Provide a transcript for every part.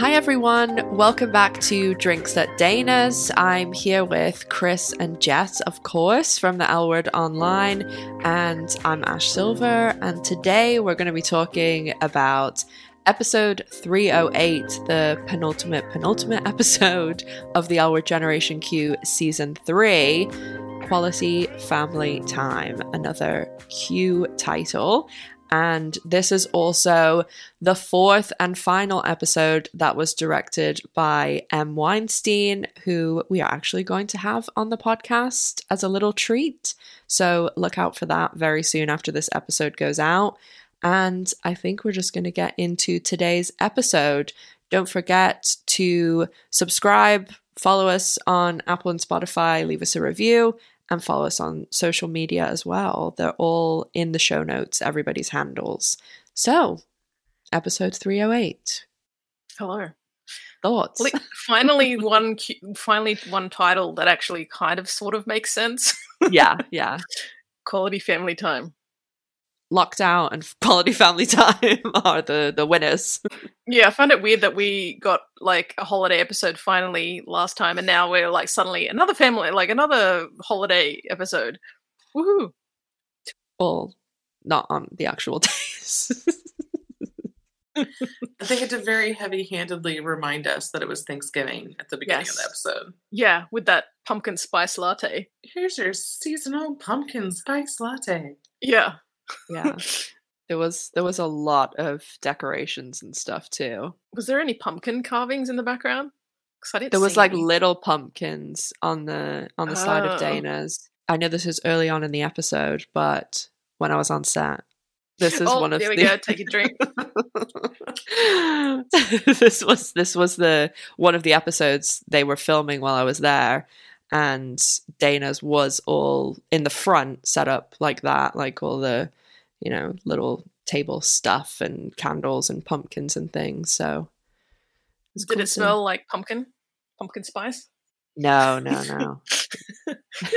Hi, everyone. Welcome back to Drinks at Dana's. I'm here with Chris and Jess, of course, from the L Word Online, and I'm Ash Silver. And today we're going to be talking about episode 308, the penultimate, penultimate episode of the L Word Generation Q season 3 Quality Family Time, another Q title. And this is also the fourth and final episode that was directed by M. Weinstein, who we are actually going to have on the podcast as a little treat. So look out for that very soon after this episode goes out. And I think we're just going to get into today's episode. Don't forget to subscribe, follow us on Apple and Spotify, leave us a review, and follow us on social media as well. They're all in the show notes, everybody's handles. So, episode 308. Hello. Thoughts? Finally, one finally one title that actually kind of sort of makes sense. yeah, yeah. Quality family time. Lockdown and quality family time are the, the winners. Yeah, I found it weird that we got like a holiday episode finally last time, and now we're like suddenly another family, like another holiday episode. Woohoo! Well, not on the actual days. They had to very heavy handedly remind us that it was Thanksgiving at the beginning of the episode. Yeah, with that pumpkin spice latte. Here's your seasonal pumpkin spice latte. Yeah. Yeah. There was there was a lot of decorations and stuff too. Was there any pumpkin carvings in the background? 'Cause I didn't There was like any. little pumpkins on the on the side of Oh. Dana's. I know this is early on in the episode, but when I was on set, this is oh, one of there we the go. Take a drink. this was this was the one of the episodes they were filming while I was there, and Dana's was all in the front, set up like that, like all the you know little table stuff and candles and pumpkins and things. So it's Did cool it to- smell like pumpkin? Pumpkin spice? No, no, no.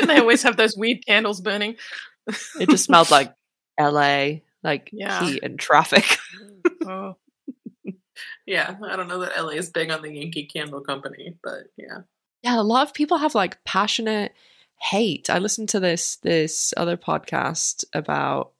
they always have those weird candles burning. It just smelled like L.A. like Yeah. heat and traffic. Mm, oh. Yeah, I don't know that LA is big on the Yankee Candle Company, but yeah. Yeah, a lot of people have like passionate hate. I listened to this this other podcast about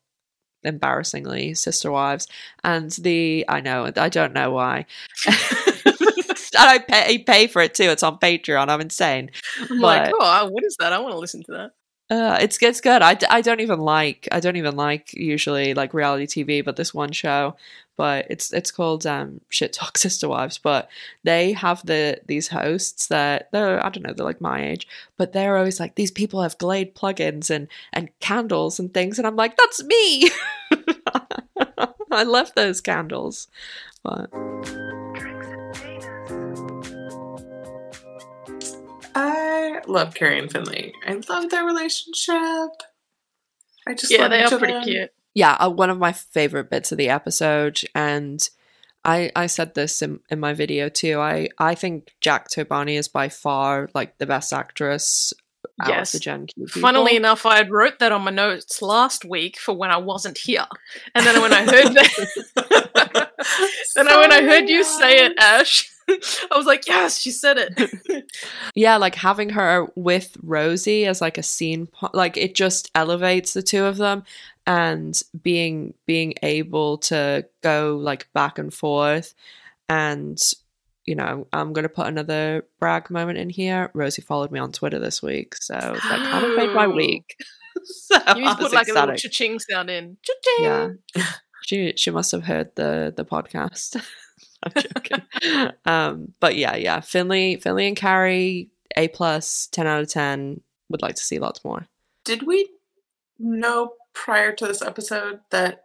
embarrassingly sister wives and the I know I don't know why. and I pay pay for it too. It's on Patreon. I'm insane. I'm like, oh, what is that? I want to listen to that. Uh, it's it's good. I don't even like I don't even like usually like reality TV, but this one show, but it's it's called um Shit Talk Sister Wives. But they have the these hosts that they're I don't know they're like my age, but they're always like these people have Glade plugins and and candles and things, and I'm like that's me. I love those candles, but I love Carrie and Finley. I love their relationship. I just Yeah, love they are pretty them. cute. yeah, uh, one of my favorite bits of the episode, and I I said this in, in my video too. I I think Jack Toboni is by far like the best actress out Yes. of the Gen Funnily enough, I had wrote that on my notes last week for when I wasn't here, and then when I heard that, then when I heard you say it, Ash, I was like, yes, she said it. yeah, like having her with Rosie as like a scene, po- like it just elevates the two of them, and being being able to go like back and forth, and you know, I'm gonna put another brag moment in here. Rosie followed me on Twitter this week, so that kind of made my week. so you put like a little ecstatic. cha-ching sound in. Cha-ching! Yeah. She she must have heard the the podcast. I'm joking. um, but yeah, yeah. Finley, Finley and Carrie, A plus, ten out of ten. Would like to see lots more. Did we know prior to this episode that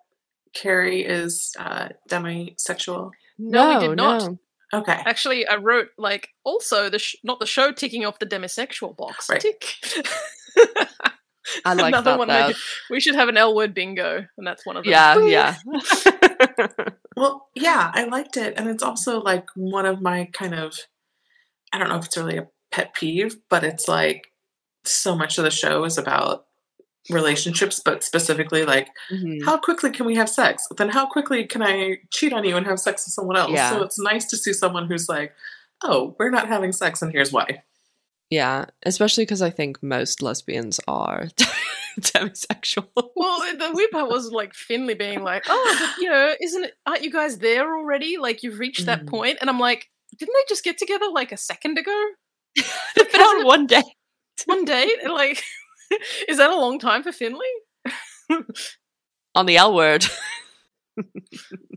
Carrie is uh, demisexual? No, we did not. no. Okay. Actually, I wrote like also the sh- not the show ticking off the demisexual box. Right. Tick. I like Another that. one. though. We, we should have an L word bingo, and that's one of them. Yeah, yeah. Well, yeah, I liked it. And it's also like one of my kind of, I don't know if it's really a pet peeve, but it's like so much of the show is about relationships, but specifically like Mhm. how quickly can we have sex? Then how quickly can I cheat on you and have sex with someone else? Yeah. So it's nice to see someone who's like, oh, we're not having sex, and here's why. Yeah, especially because I think most lesbians are demisexual. Well, the weird part was like Finley being like, "Oh, but you know, isn't it? Aren't you guys there already? Like you've reached that Mm. point?" And I'm like, "Didn't they just get together like a second ago? But on one day. One date? And, like, is that a long time for Finley?" On the L word.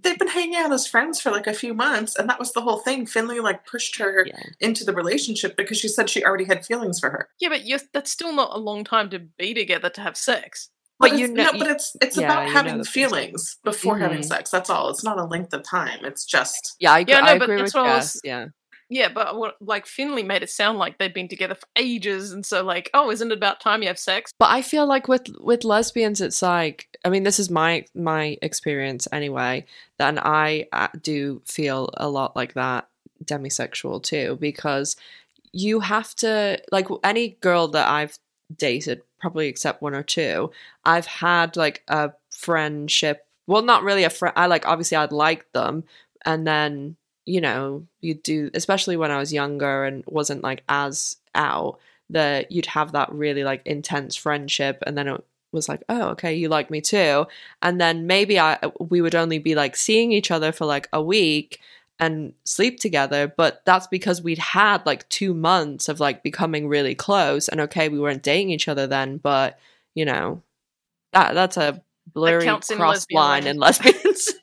They've been hanging out as friends for like a few months, and that was the whole thing. Finley like pushed her Yeah. into the relationship because she said she already had feelings for her. Yeah, but you're, that's still not a long time to be together to have sex. But But, you it's, know- no, but it's it's yeah, about you know having the things. feelings before having Mhm. sex. That's all. It's not a length of time. It's just Yeah, I, Yeah, no, I but agree that's with what I Jess. was- Yeah. Yeah, but like Finley made it sound like they'd been together for ages, and so like, oh, isn't it about time you have sex? But I feel like with with lesbians, it's like I mean, this is my my experience anyway. Then I uh, do feel a lot like that demisexual too, because you have to like any girl that I've dated, probably except one or two, I've had like a friendship. Well, not really a friend. I like obviously I'd like them, and then you know you'd do, especially when I was younger and wasn't like as out that you'd have that really like intense friendship and then it was like oh okay you like me too. And then maybe i we would only be like seeing each other for like a week and sleep together but that's because we'd had like two months of like becoming really close and okay we weren't dating each other then but you know that that's a blurry cross line in lesbians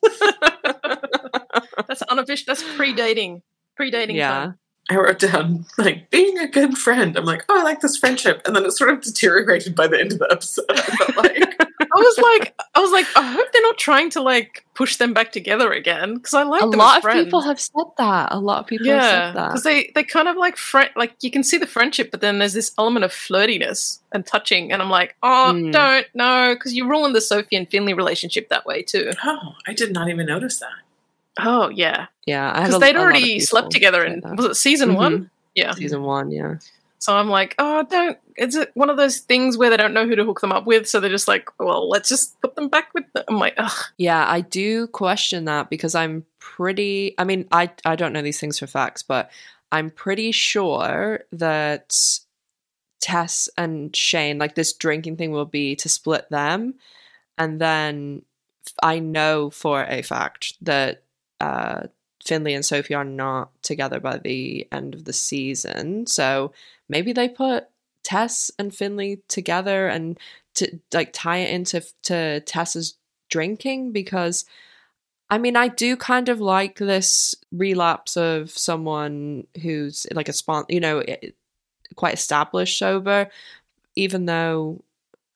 that's unofficial. That's pre-dating. Pre-dating. yeah time. I wrote down like being a good friend. I'm like, oh, I like this friendship, and then it sort of deteriorated by the end of the episode. I like I was like, I was like, I hope they're not trying to like push them back together again because I like a them lot as of friends. people have said that a lot of people have yeah, said that because they they kind of like friend, like you can see the friendship, but then there's this element of flirtiness and touching, and I'm like, oh, Mm. don't no, because you ruined the Sophie and Finley relationship that way too. oh, I did not even notice that. Oh yeah, yeah because they'd a lot of already slept together in was it season Mhm. one? Yeah. season one yeah So I'm like, oh, don't. Is it one of those things where they don't know who to hook them up with? So they're just like, well, let's just put them back with. The-. I'm like, ugh. Yeah, I do question that because I'm pretty I mean, I I don't know these things for facts, but I'm pretty sure that Tess and Shane, like this drinking thing will be to split them. And then I know for a fact that uh Finley and Sophie are not together by the end of the season. So maybe they put Tess and Finley together and to like tie it into to Tess's drinking because I mean I do kind of like this relapse of someone who's like a spon you know quite established sober even though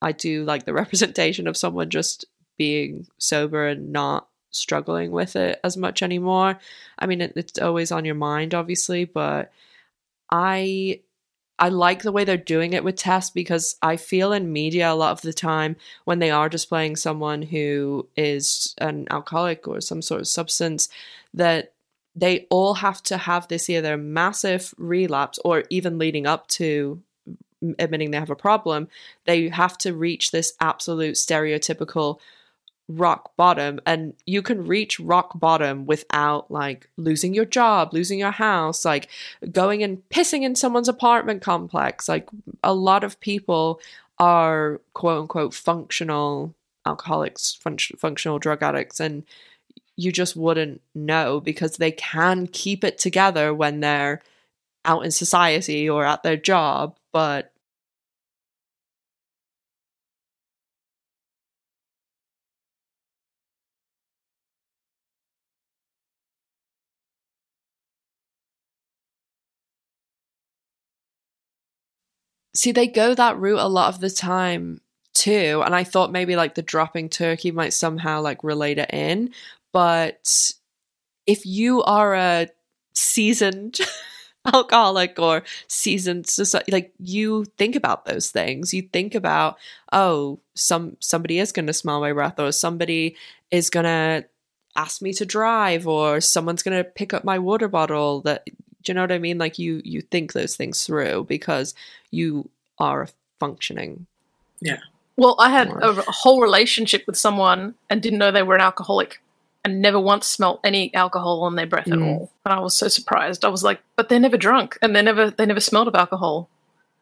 I do like the representation of someone just being sober and not struggling with it as much anymore. I mean it, it's always on your mind obviously, but I I like the way they're doing it with Tess because I feel in media a lot of the time when they are displaying someone who is an alcoholic or some sort of substance that they all have to have this either massive relapse or even leading up to admitting they have a problem, they have to reach this absolute stereotypical rock bottom and you can reach rock bottom without like losing your job losing your house like going and pissing in someone's apartment complex. Like a lot of people are quote unquote functional alcoholics fun- functional drug addicts and you just wouldn't know because they can keep it together when they're out in society or at their job but see they go that route a lot of the time too and i thought maybe like the dropping turkey might somehow like relate it in but if you are a seasoned alcoholic or seasoned society like you think about those things. You think about oh some somebody is going to smell my breath or somebody is going to ask me to drive or someone's going to pick up my water bottle that do you know what i mean like you you think those things through because you are a functioning Yeah. Well, I had a, a whole relationship with someone and didn't know they were an alcoholic and never once smelt any alcohol on their breath at Mm. all. And I was so surprised. I was like, but they're never drunk and they never they never smelled of alcohol.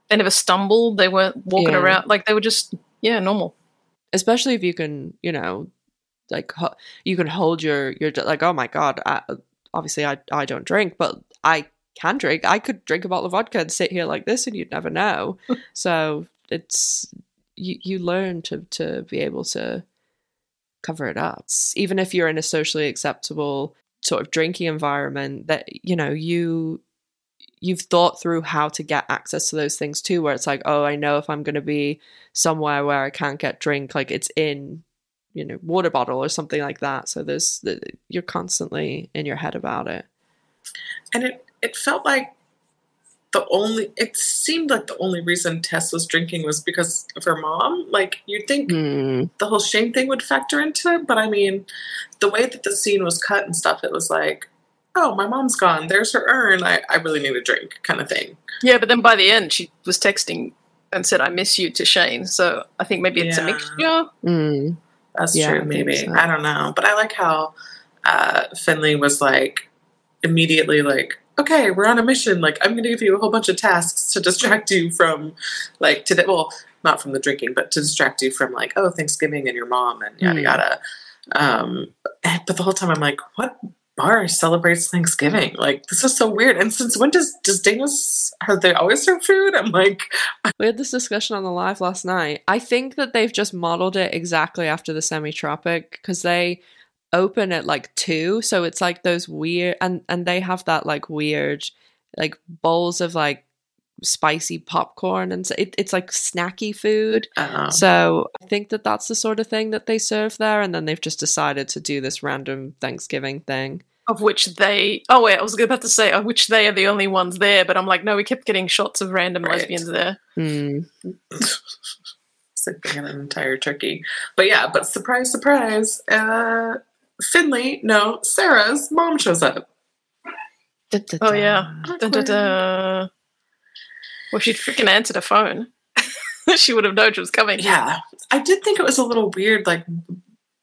They never stumbled, they weren't walking Yeah. around like they were just yeah, normal. especially if you can you know like you can hold your your like oh my god I, obviously i i don't drink but i can drink i could drink a bottle of vodka and sit here like this and you'd never know. So it's you you learn to to be able to cover it up. Even if you're in a socially acceptable sort of drinking environment that you know you you've thought through how to get access to those things too where it's like oh i know if i'm going to be somewhere where i can't get drink like it's in you know water bottle or something like that. So there's the, you're constantly in your head about it And it, it felt like the only, it seemed like the only reason Tess was drinking was because of her mom. Like, you'd think Hmm. the whole shame thing would factor into it, but I mean, the way that the scene was cut and stuff, it was like, oh, my mom's gone. There's her urn. I, I really need a drink, kind of thing. Yeah, but then by the end she was texting and said I miss you to Shane. So I think maybe it's a mixture. Mm. That's Yeah, true, think maybe. so. I don't know. But I like how uh, Finley was like, immediately like, okay, we're on a mission. Like, I'm going to give you a whole bunch of tasks to distract you from, like, today. Well, not from the drinking, but to distract you from, like, oh, Thanksgiving and your mom and yada Mm. yada. Um, but the whole time I'm like, what bar celebrates Thanksgiving? Like, this is so weird. And since when does does Dana's have they always served food? I'm like, we had this discussion on the live last night i think that they've just modeled it exactly after the semi-tropic because they open at like two so it's like those weird and and they have that like weird like bowls of like spicy popcorn and so it, it's like snacky food uh, So I think that that's the sort of thing that they serve there, and then they've just decided to do this random Thanksgiving thing. Of which they oh wait, I was about to say of which they are the only ones there, but I'm like, no, we kept getting shots of random Right. lesbians there. Hmm. sipping an entire turkey. But yeah, but surprise, surprise, uh, Finley, no, Sarah's mom shows up. Oh yeah. Dun, dun, dun. Well, she'd freaking answered a phone. she would have known she was coming. Yeah, I did think it was a little weird. Like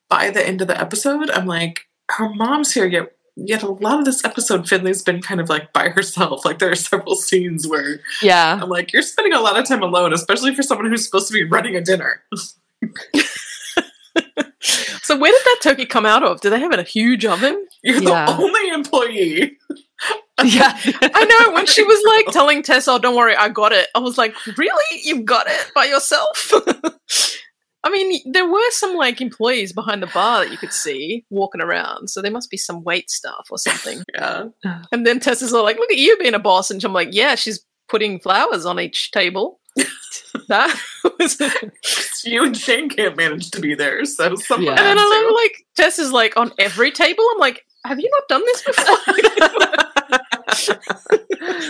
by the end of the episode, I'm like, her mom's here. Yet, yet a lot of this episode, Finley's been kind of like by herself. Like there are several scenes where Yeah. I'm like, you're spending a lot of time alone, especially for someone who's supposed to be running a dinner. So where did that turkey come out of? Do they have a huge oven? You're Yeah. the only employee. Yeah. I know when she was like telling Tess, "Oh, don't worry, I got it." I was like, "Really? You've got it by yourself?" I mean, there were some like employees behind the bar that you could see walking around, so there must be some wait staff or something. Yeah. Oh. And then Tess is all like, "Look at you being a boss," and I'm like, "Yeah, she's putting flowers on each table." that was. You and Shane can't manage to be there, so someone Yeah. then I to. love like Tess is like on every table. I'm like, "Have you not done this before?"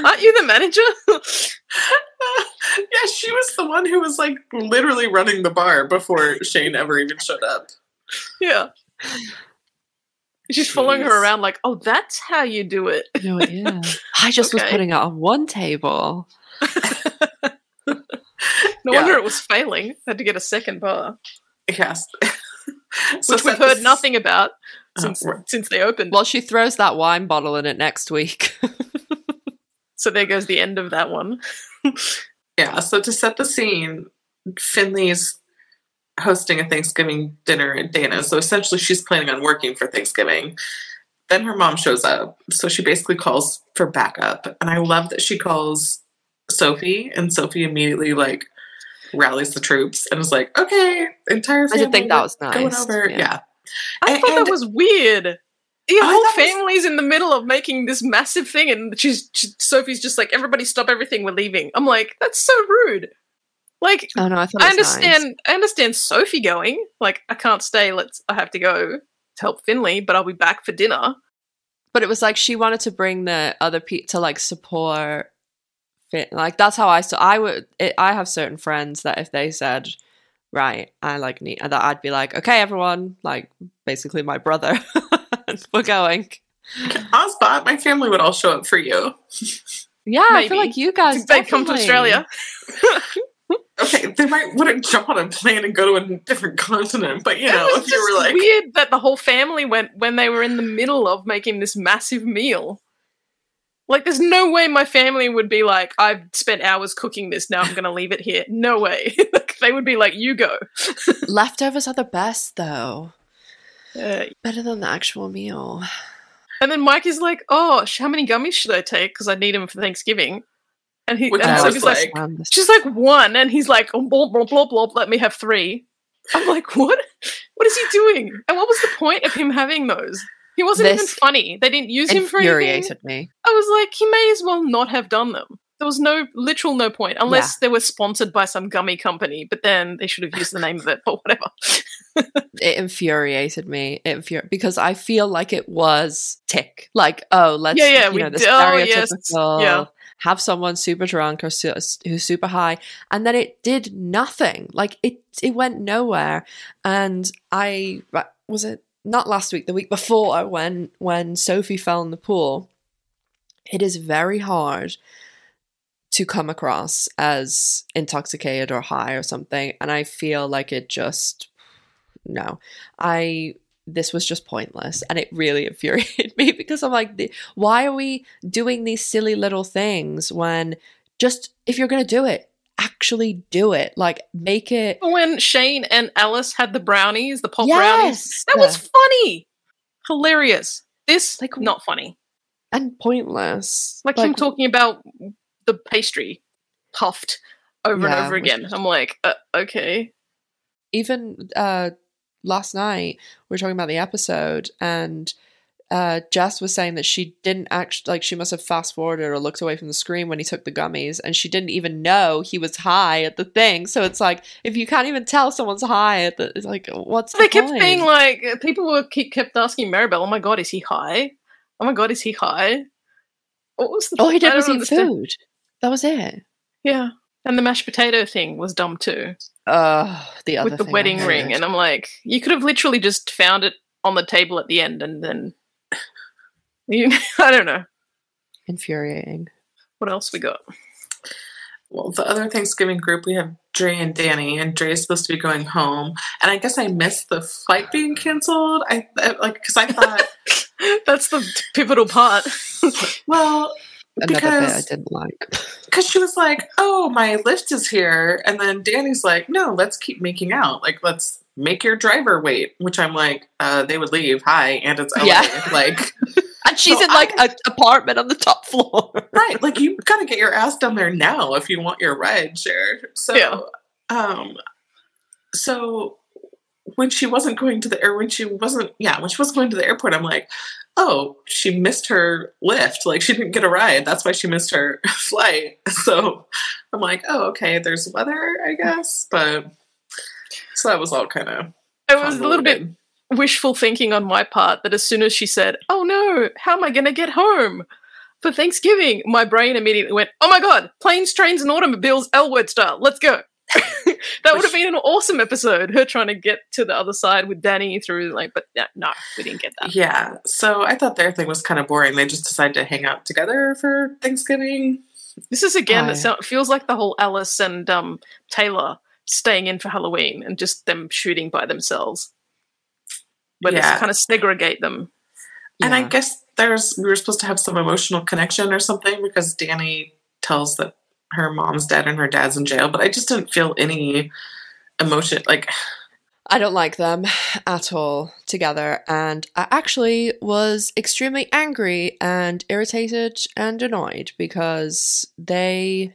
Aren't you the manager? yeah, she was the one who was like literally running the bar before Shane ever even showed up. Yeah. She's following her around like, oh, that's how you do it. No, yeah. I just was putting it on one table. No Yeah. wonder it was failing. Had to get a second bar, Yes. So which we've heard s- nothing about Oh, since right. since they opened. Well, she throws that wine bottle in it next week. So there goes the end of that one. Yeah, so to set the scene, Finley's hosting a Thanksgiving dinner at Dana's. So essentially, she's planning on working for Thanksgiving. Then her mom shows up. So she basically calls for backup. And I love that she calls Sophie, and Sophie immediately, like, rallies the troops and is like, okay, entire I family did think that was going over. Yeah. Yeah. I And- thought that was weird. The whole thought it was- family's in the middle of making this massive thing, and she's she, Sophie's just like, "Everybody, stop everything! We're leaving." I'm like, "That's so rude." Like, Oh no, I thought I was nice. understand. I understand Sophie going. Like, I can't stay. Let's. I have to go to help Finley, but I'll be back for dinner. but it was like she wanted to bring the other people to like support fit like that's how i so i would it, i have certain friends that if they said right i like need that i'd be like okay everyone like basically my brother we're going Ozbot, my family would all show up for you. yeah i feel like you guys They come to Australia. okay, they might wouldn't jump on a plane and go to a different continent, but you It know, was if you were like, weird that the whole family went when they were in the middle of making this massive meal. Like, there's no way my family would be like, "I've spent hours cooking this. Now I'm going to leave it here." No way. like, they would be like, "You go." Leftovers are the best, though. Uh, Better than the actual meal. and then Mike is like, "Oh, sh- how many gummies should I take? Because I need them for Thanksgiving." And he, Which and I Sophie's was like, like- she's like one, and he's like, oh, blah blah blah blah. Let me have three. I'm like, what? What is he doing? And what was the point of him having those? He wasn't even funny. They didn't use him for anything. It infuriated me. I was like, he may as well not have done them. There was no literal no point, unless they were sponsored by some gummy company. But then they should have used the name of it, but whatever. It infuriated me. It infuri- because I feel like it was tick. Like, oh, let's Yeah, yeah, you know the d- oh, yes, stereotypical. yeah. Have someone super drunk or su- who's super high, and then it did nothing. Like it, it went nowhere. And I was it not last week, the week before, when when Sophie fell in the pool. It is very hard to come across as intoxicated or high or something, and I feel like it just no. I this was just pointless and it really infuriated me because I'm like why are we doing these silly little things when just if you're going to do it actually do it like make it When Shane and Alice had the brownies, the pop brownies, that was funny, hilarious. This Like- not funny. and pointless Like, him talking about the pastry puffed over Yeah, and over again. I'm like, uh, okay. even uh last night we were talking about the episode and uh Jess was saying that she didn't actually like she must have fast forwarded or looked away from the screen when he took the gummies and she didn't even know he was high at the thing so it's like if you can't even tell someone's high at the it's like what's They the kept point? being like, people were keep, kept asking Maribel, "Oh my god, is he high? Oh my god, is he high?" What was the? all he did was eat food that was it Yeah, and the mashed potato thing was dumb too, uh the other with the wedding ring. And I'm like, you could have literally just found it on the table at the end, and then you. I don't know infuriating what else we got. well, the other Thanksgiving group, we have Dre and Dani, and Dre is supposed to be going home. And I guess I missed the flight being canceled. I, I like because I thought, That's the pivotal part. well, another bit I didn't like because she was like, "Oh, my lift is here," and then Dani's like, "No, let's keep making out. Like, let's make your driver wait." Which I'm like, uh, "They would leave. Hi, and it's LA. Yeah. like, and she's So in like an apartment on the top floor right? Like, you gotta get your ass down there now if you want your ride share." So, Yeah. um, so when she wasn't going to the or when she wasn't yeah when she wasn't going to the airport i'm like oh she missed her lift like she didn't get a ride that's why she missed her flight so i'm like oh okay there's weather i guess but so that was all kind of It was a little bit wishful thinking on my part that as soon as she said, "Oh no, how am I going to get home for Thanksgiving?" my brain immediately went, "Oh my god, planes, trains, and automobiles, L word style. Let's go." that would have been an awesome episode. Her trying to get to the other side with Dani through like, but no, no we didn't get that. yeah so i thought their thing was kind of boring they just decided to hang out together for thanksgiving This is again that sound, feels like the whole Alice and um, Taylor staying in for Halloween and just them shooting by themselves. But Yeah. it's kind of segregate them. And I guess there's we were supposed to have some emotional connection or something because Dani tells that her mom's dead and her dad's in jail, but I just didn't feel any emotion like I don't like them at all together, and I actually was extremely angry and irritated and annoyed because they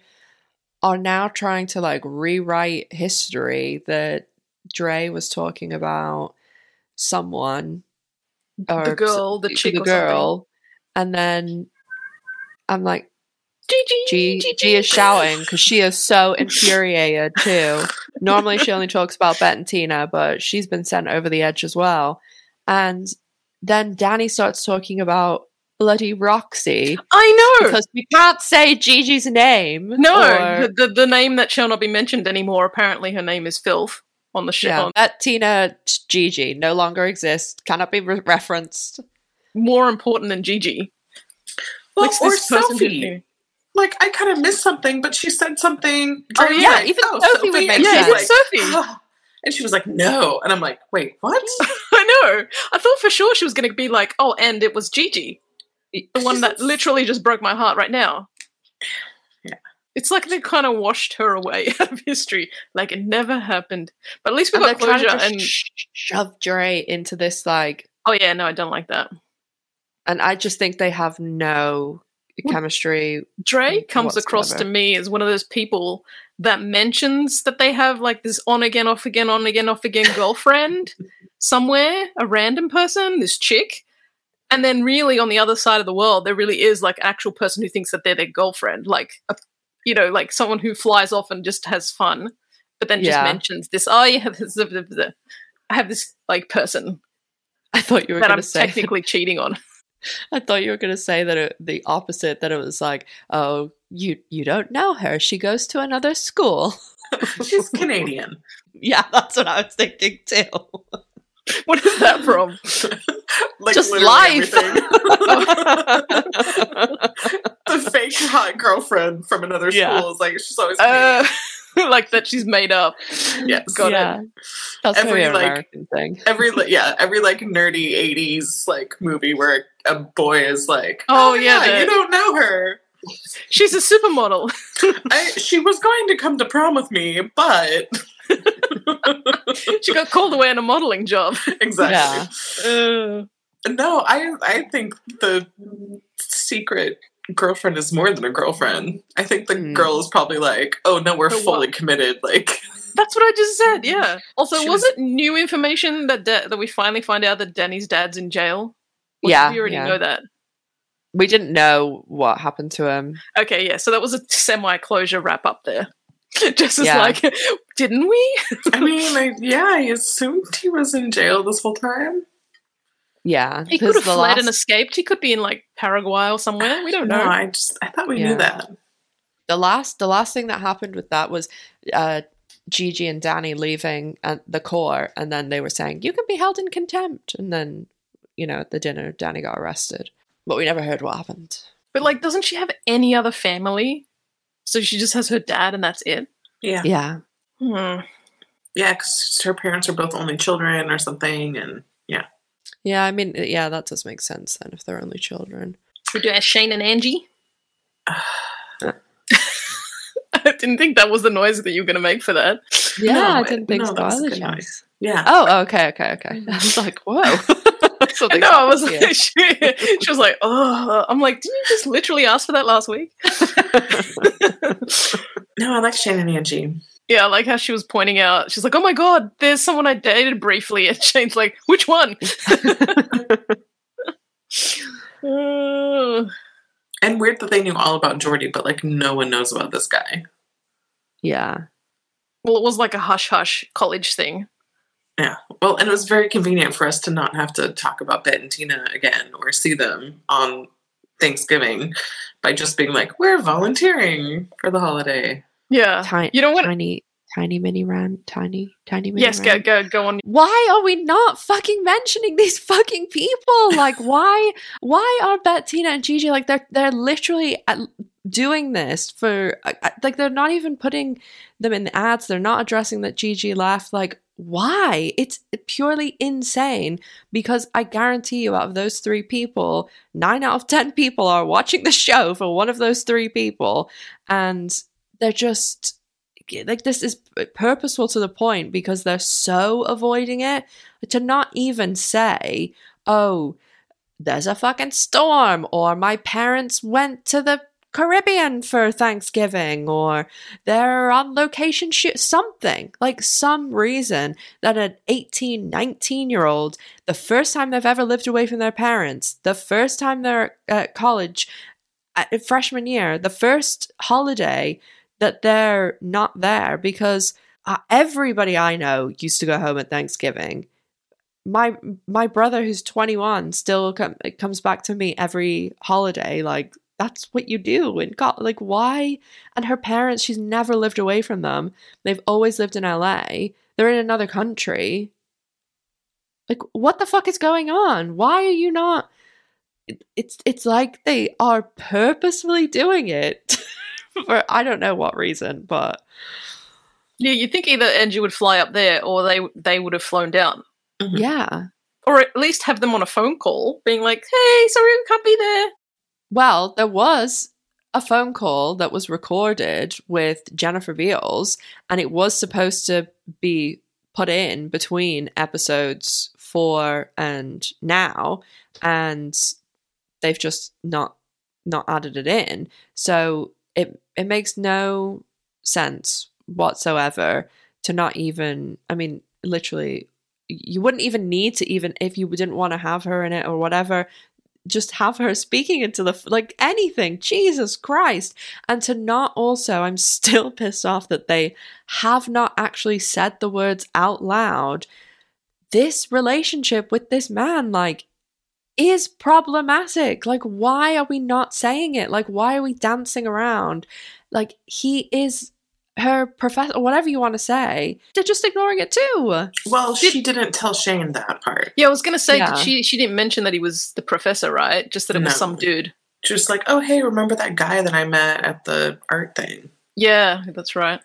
are now trying to like rewrite history that Dre was talking about someone or the girl, the chick, the girl, and then I'm like, G. G is shouting because she is so infuriated too. Normally she only talks about Bette and Tina, but she's been sent over the edge as well. And then Dani starts talking about bloody Roxy I know. because we can't say Gigi's name. No, or- the, the the name that shall not be mentioned anymore. Apparently, her name is Filth on the show. yeah, Bette Tina Gigi no longer exists, cannot be re- referenced. More important than Gigi. well, What's or Sophie. like I kind of missed something, but she said something. Oh, yeah, like, even oh, Sophie would Sophie," make yeah, she sense. was even like, Sophie. "Ah." and she was like, no, and I'm like, wait, what? I know. I thought for sure she was going to be like, oh, and it was Gigi, the one that literally just broke my heart right now. Yeah. It's like they kind of washed her away out of history, like it never happened. But at least we And got closure. to And sh- shove Dre into this like, oh yeah, no, I don't like that. and I just think they have no Well, chemistry. Dre comes across to me as one of those people that mentions that they have like this on again, off again, on again, off again girlfriend somewhere, a random person, this chick. And then, really, on the other side of the world, there really is like an actual person who thinks that they're their girlfriend, like a, you know, like someone who flies off and just has fun, but then just mentions this. Oh, yeah, this, this, this, this. I have this like person I thought you were that I'm say. technically cheating on. I thought you were going to say that it, the opposite. That it was like, oh, you you don't know her. She goes to another school. She's Canadian. yeah, that's what I was thinking too. What is that from? Like Just literally life. the fake hot girlfriend from another Yeah. school is like she's always Uh, like that she's made up. yes. got it. yeah, that's Every, like- American thing. Every yeah, every like nerdy '80s like movie where a boy is like, Oh, yeah, the- you don't know her. She's a supermodel. I, she was going to come to prom with me, but she got called away on a modeling job. exactly. Uh, No, I I think the secret girlfriend is more than a girlfriend. I think the Hmm. girl is probably like, oh no, we're For fully what? committed. Like, that's what I just said. Yeah. Also, was, was- it new information that da- that we finally find out that Dani's dad's in jail? Or did Yeah, we already yeah. know that. We didn't know what happened to him. Okay, yeah. So that was a semi-closure wrap up there. Just as Yeah. like, didn't we? I mean, like, yeah, I assumed he was in jail this whole time. Yeah, he could have the fled last- and escaped. He could be in like Paraguay or somewhere. We don't No, know. I just I thought we Yeah. knew that. the last the last thing that happened with that was uh Gigi and Dani leaving at the core and then they were saying you can be held in contempt and then you know at the dinner Dani got arrested but we never heard what happened But like, doesn't she have any other family? So she just has her dad, and that's it. Yeah, yeah Hmm. yeah, because her parents are both only children or something, and yeah, yeah I mean uh, yeah that does make sense then if they're only children We do have Shane and Angie. I didn't think that was the noise that you were going to make for that. yeah No, I didn't think no, so that's a good noise. yeah. oh okay okay okay mm-hmm. I was like whoa I Something's. I was happened like, she, she was like, oh. I'm like, didn't you just literally ask for that last week? No, I like Shane and Angie. Yeah, I like how she was pointing out. She's like, oh my god, there's someone I dated briefly. And Shane's like, which one? Uh, And weird that they knew all about Jordi, but like no one knows about this guy. yeah well, it was like a hush hush college thing. Yeah. Well, and it was very convenient for us to not have to talk about Bette and Tina again or see them on Thanksgiving by just being like, we're volunteering for the holiday. Yeah. tiny You know what? tiny tiny mini rant tiny tiny mini Yes, go rant. go go on. why are we not fucking mentioning these fucking people? Like, why, why are Bettina and Gigi like they're they're literally at, doing this for uh, uh, like they're not even putting them in the ads. They're not addressing that Gigi left. Like, why? It's purely insane. Because I guarantee you, out of those three people, nine out of ten people are watching the show for one of those three people, and they're just like this is purposeful to the point because they're so avoiding it to not even say oh there's a fucking storm or my parents went to the caribbean for thanksgiving or they're on location shoot something like some reason that an 18 19 year old the first time they've ever lived away from their parents the first time they're at college at freshman year the first holiday that they're not there because uh, everybody I know used to go home at Thanksgiving. My my brother who's 21 still com- comes back to me every holiday like that's what you do and got like why? And her parents she's never lived away from them. They've always lived in LA they're in another country. Like what the fuck is going on? Why are you not it- it's it's like they are purposefully doing it For I don't know what reason, but Yeah, you'd think either Angie would fly up there or they they would have flown down. Mhm. yeah. Or at least have them on a phone call being like, hey, sorry we can't be there. Well, there was a phone call that was recorded with Jennifer Beals, and it was supposed to be put in between episodes four and now, and they've just not not added it in. So it it makes no sense whatsoever to not even. I mean, literally, you wouldn't even need to even if you didn't want to have her in it or whatever just have her speaking into the like anything jesus christ and to not also i'm still pissed off that they have not actually said the words out loud this relationship with this man like is problematic like why are we not saying it like why are we dancing around like he is her professor whatever you want to say they're just ignoring it too Well, she didn't tell Shane that part. Yeah, I was gonna say Yeah. did she she didn't mention that he was the professor, right? Just that it was some dude. She was like, "Oh, hey, remember that guy that I met at the art thing?" Yeah, that's right.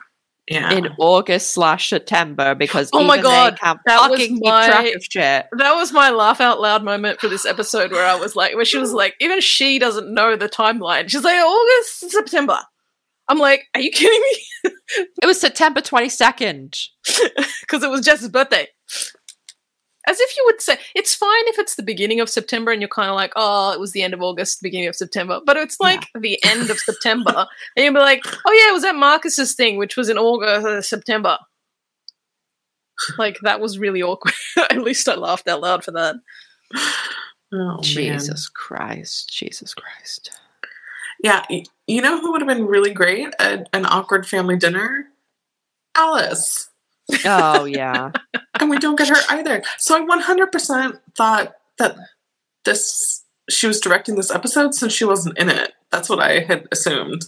Yeah, in August slash September because Oh my God, that was my- track of shit. That was my laugh out loud moment for this episode where I was like, where she was like, even she doesn't know the timeline. She's like, August, September. I'm like, are you kidding me? It was September twenty second. Because it was Jess's birthday. As if you would say, it's fine if it's the beginning of September and you're kind of like, oh, it was the end of August, beginning of September. But it's like the end of September. And you'll be like, oh, yeah, it was at Marcus's thing, which was in August, uh, September. Like, that was really awkward. At least I laughed out loud for that. oh, man. Jesus Christ, Jesus Christ. Yeah, you know who would have been really great at an awkward family dinner? Alice. Oh yeah, and we don't get her either. So I 100% thought that this she was directing this episode since she wasn't in it. That's what I had assumed.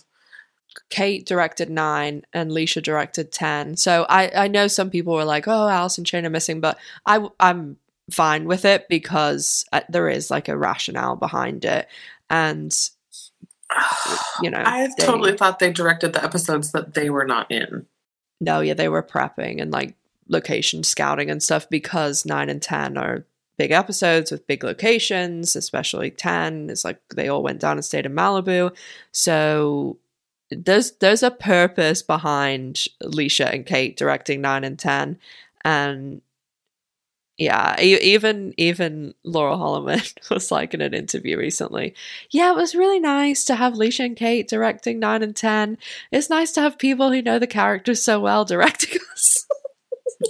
Kate directed nine and Leisha directed ten. So I I know some people were like, oh, Alice and Shane are missing, but I I'm fine with it because uh, there is like a rationale behind it, and you know I they- totally thought they directed the episodes that they were not in. No, yeah, they were prepping and like location scouting and stuff because nine and ten are big episodes with big locations, especially ten. It's like they all went down and stayed in Malibu. So there's there's a purpose behind Leisha and Kate directing nine and ten. And yeah, e- even even Laurel Holloman was like in an interview recently. Yeah, it was really nice to have Leisha and Kate directing nine and ten it's nice to have people who know the characters so well directing us.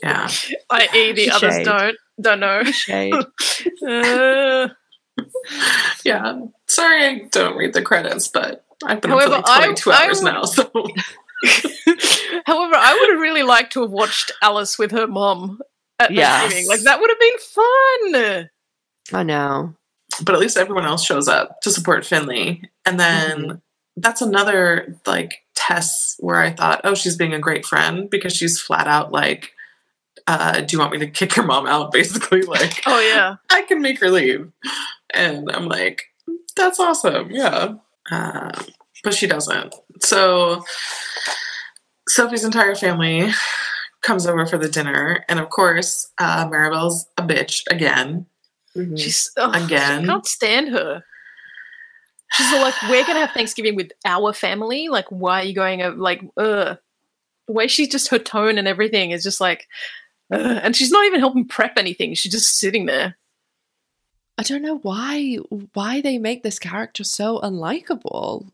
Yeah. I.e., the others don't. Don't know. Shade. Uh, Yeah. Sorry I don't read the credits, but I've been However, up for like I- 22 I hours would- now, so However, I would have really liked to have watched Alice with her mom at Yes. Thanksgiving. Like that would have been fun. I know. but at least everyone else shows up to support Finley. And then Mm-hmm. that's another like Tess where I thought, oh, she's being a great friend because she's flat out like, uh, do you want me to kick your mom out? Basically, like, Oh yeah. I can make her leave. And I'm like, that's awesome. Yeah. Uh, but she doesn't. So Sophie's entire family comes over for the dinner. And of course, uh, Maribel's a bitch again. Mhm. She's ugh, Again. I can't stand her. She's like, "We're gonna have Thanksgiving with our family. Like, why are you going? o- Like, ugh." The way she's just her tone and everything is just like, ugh. and she's not even helping prep anything. She's just sitting there. I don't know why why they make this character so unlikable.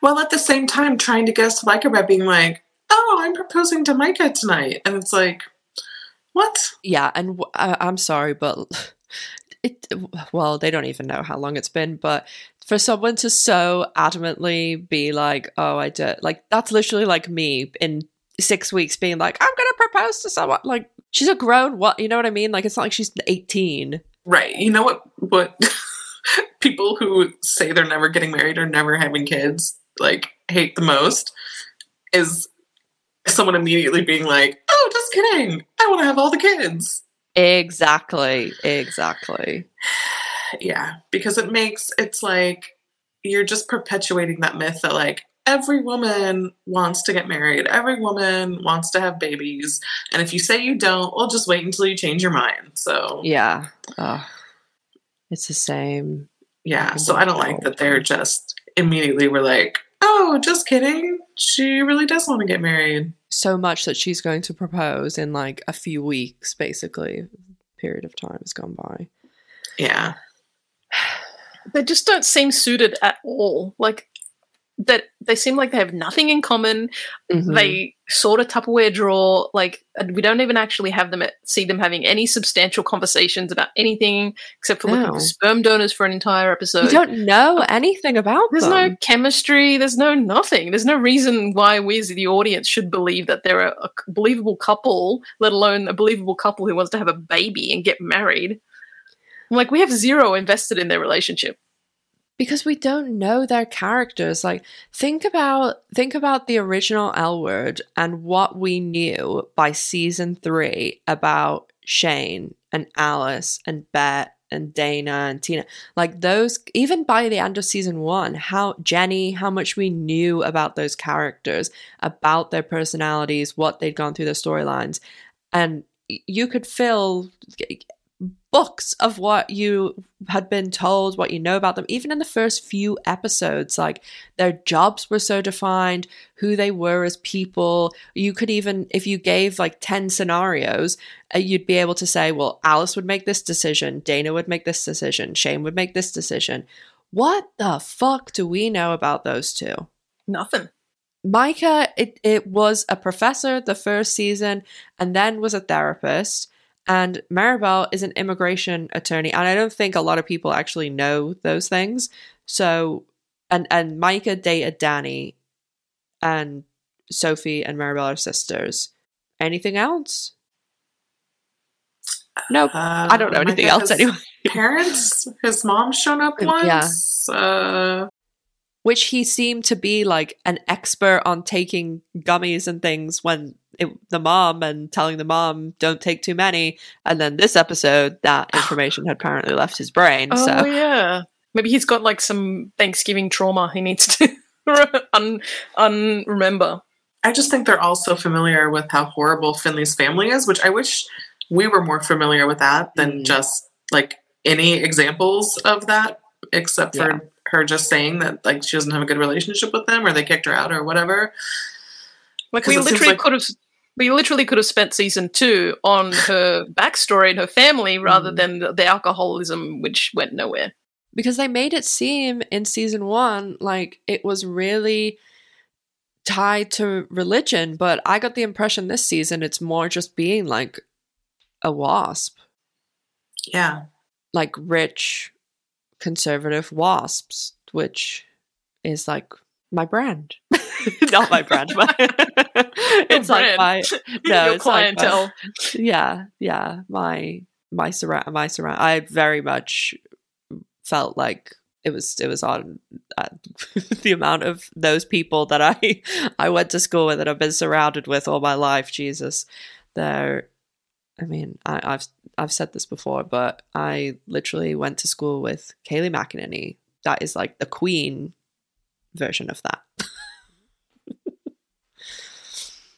Well, at the same time, trying to get us to like her by being like, oh, I'm proposing to Micah tonight. And it's like, what? Yeah, and w- I, I'm sorry, but it well, they don't even know how long it's been, but for someone to so adamantly be like, "Oh, I did," like that's literally like me in six weeks being like, "I'm gonna propose to someone." Like she's a grown what? You know what I mean? Like it's not like she's 18. Right. You know what? What people who say they're never getting married or never having kids like hate the most is someone immediately being like, oh, just kidding. I want to have all the kids. Exactly, exactly. Yeah, because it makes it's like you're just perpetuating that myth that like every woman wants to get married. Every woman wants to have babies. And if you say you don't, well, just wait until you change your mind. So, Yeah. It's the same. yeah. So I don't like that they're just immediately we're like, oh, just kidding. She really does want to get married. So much that she's going to propose in like a few weeks, basically. Period of time has gone by. Yeah. They just don't seem suited at all. Like that they seem like they have nothing in common. Mhm. They sort of Tupperware draw. Like we don't even actually have them see them having any substantial conversations about anything except for looking for sperm donors for an entire episode. you don't know anything about There's them. no chemistry. There's no nothing. There's no reason why we, as the audience, should believe that they're a, a believable couple, let alone a believable couple who wants to have a baby and get married. I'm like, we have zero invested in their relationship. Because we don't know their characters. Like think about think about the original l word and what we knew by season three about shane and alice and Bette and dana and tina. Like those even by the end of season one how jenny how much we knew about those characters about their personalities what they'd gone through their storylines. And you could fill books of what you had been told, what you know about them, even in the first few episodes, like their jobs were so defined, who they were as people. You could even, if you gave like 10 scenarios, uh, you'd be able to say, well, Alice would make this decision, Dana would make this decision, Shane would make this decision. What the fuck do we know about those two? Nothing. Micah, it, it was a professor the first season and then was a therapist. And Maribel is an immigration attorney. And I don't think a lot of people actually know those things. So, and, and Micah dated Dani, and Sophie and Maribel are sisters. Anything else? Nope. Uh, I don't know anything else anyway. Parents, his mom shown up Yeah. once. Uh, Which he seemed to be like an expert on taking gummies and things when it, the mom and telling the mom don't take too many. And then this episode, that information had apparently left his brain. Oh so yeah. Maybe he's got like some Thanksgiving trauma he needs to un unremember. I just think they're all so familiar with how horrible Finley's family is, which I wish we were more familiar with that than Mhm. just like any examples of that, except for Yeah. Her just saying that like she doesn't have a good relationship with them or they kicked her out or whatever. Like we literally like- could have we literally could have spent season two on her backstory and her family rather Mm. than the, the alcoholism which went nowhere. because they made it seem in season one like it was really tied to religion. But I got the impression this season it's more just being like a wasp, Yeah. like rich conservative wasps, which is like my brand. Not my brand, but it's like my no, Your it's like my- clientele. yeah, yeah. My my surround my surround. I very much felt like it was it was on uh, the amount of those people that I I went to school with and I've been surrounded with all my life. Jesus, they're. I mean, I, I've I've said this before, but I literally went to school with Kayleigh McEnany. That is like the queen version of that.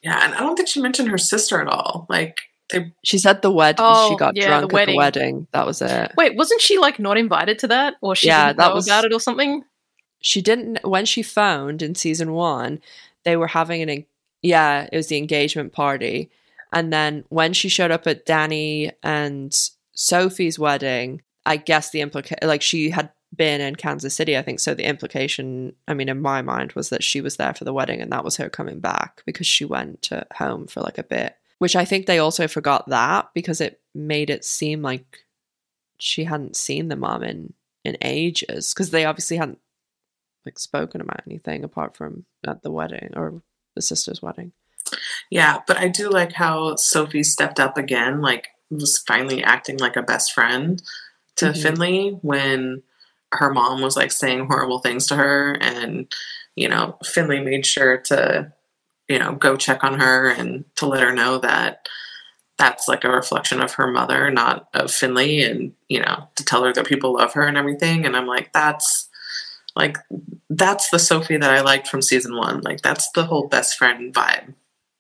Yeah. And I don't think she mentioned her sister at all. Like they She said the wedding. Oh, she got yeah, the at the wedding. wedding. That was it. Wait, wasn't she like not invited to that, or she Yeah, didn't that know was- about it or something? she didn't when she phoned in season one they were having an yeah it was the engagement party and then when she showed up at Dani and sophie's wedding i guess the implication like she had been in kansas city i think so the implication i mean in my mind was that she was there for the wedding and that was her coming back because she went home for like a bit which i think they also forgot that because it made it seem like she hadn't seen the mom in in ages because they obviously hadn't like spoken about anything apart from at the wedding or the sister's wedding. Yeah, but I do like how Sophie stepped up again, like was finally acting like a best friend to Mhm. Finley when her mom was like saying horrible things to her and you know, Finley made sure to you know, go check on her and to let her know that that's like a reflection of her mother, not of Finley and, you know, to tell her that people love her and everything and I'm like that's Like that's the Sophie that I liked from season one. Like that's the whole best friend vibe.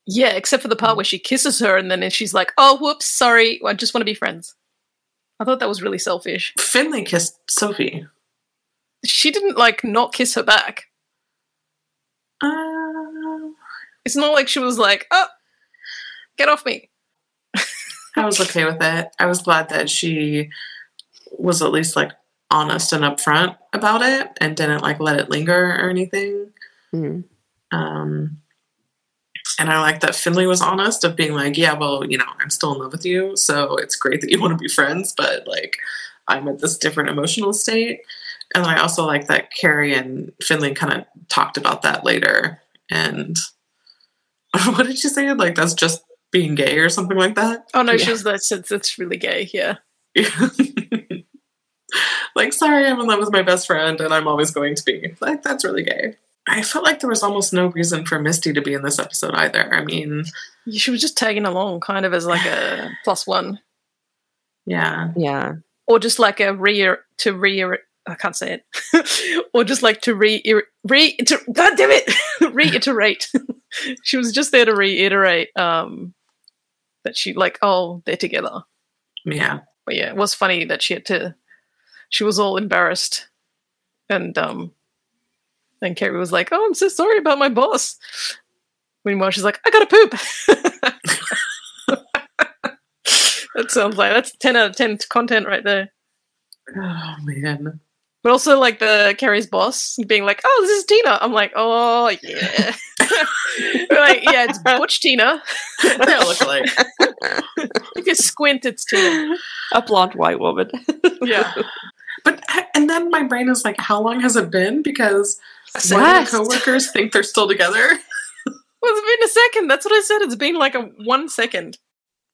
Yeah, except for the Mm. part where she kisses her and then she's like, "Oh, whoops, sorry, I just want to be friends." I thought that was really selfish. Finley kissed Sophie. She didn't like not kiss her back. Uh, It's not like she was like, "Oh, get off me." I was okay with it. I was glad that she was at least like honest and upfront about it and didn't like let it linger or anything. Mm. Um, and I like that Finley was honest of being like, yeah, well, you know, I'm still in love with you, so it's great that you want to be friends, but like, I'm at this different emotional state. And I also like that Carrie and Finley kind of talked about that later. And what did she say? Like, that's just being gay or something like that? Oh no, Yeah. she was that's it's really gay. Yeah, like, sorry, I'm in love with my best friend and I'm always going to be. Like, that's really gay. I felt like there was almost no reason for Misty to be in this episode either. I mean, she was just tagging along, kind of as like a plus one, yeah. Yeah. or just like a re to re. I can't say it, or just like to re re. To, God damn it, reiterate. she was just there to reiterate um, that she like, oh, they're together. Yeah. But yeah, it was funny that she had to. She was all embarrassed, and um, and Carrie was like, "Oh, I'm so sorry about my boss." Meanwhile, she's like, "I gotta poop." that sounds like that's ten out of ten content right there. Oh, man. But also like the Carrie's boss being like, "Oh, this is Tina." I'm like, "Oh yeah." Like, yeah, it's Butch Tina. what does that look like? If you squint, it's Tina. A blonde white woman. Yeah. But, and then my brain is like, how long has it been? Because So, one of the coworkers think they're still together. well, it's been a second. That's what I said. It's been like a one second.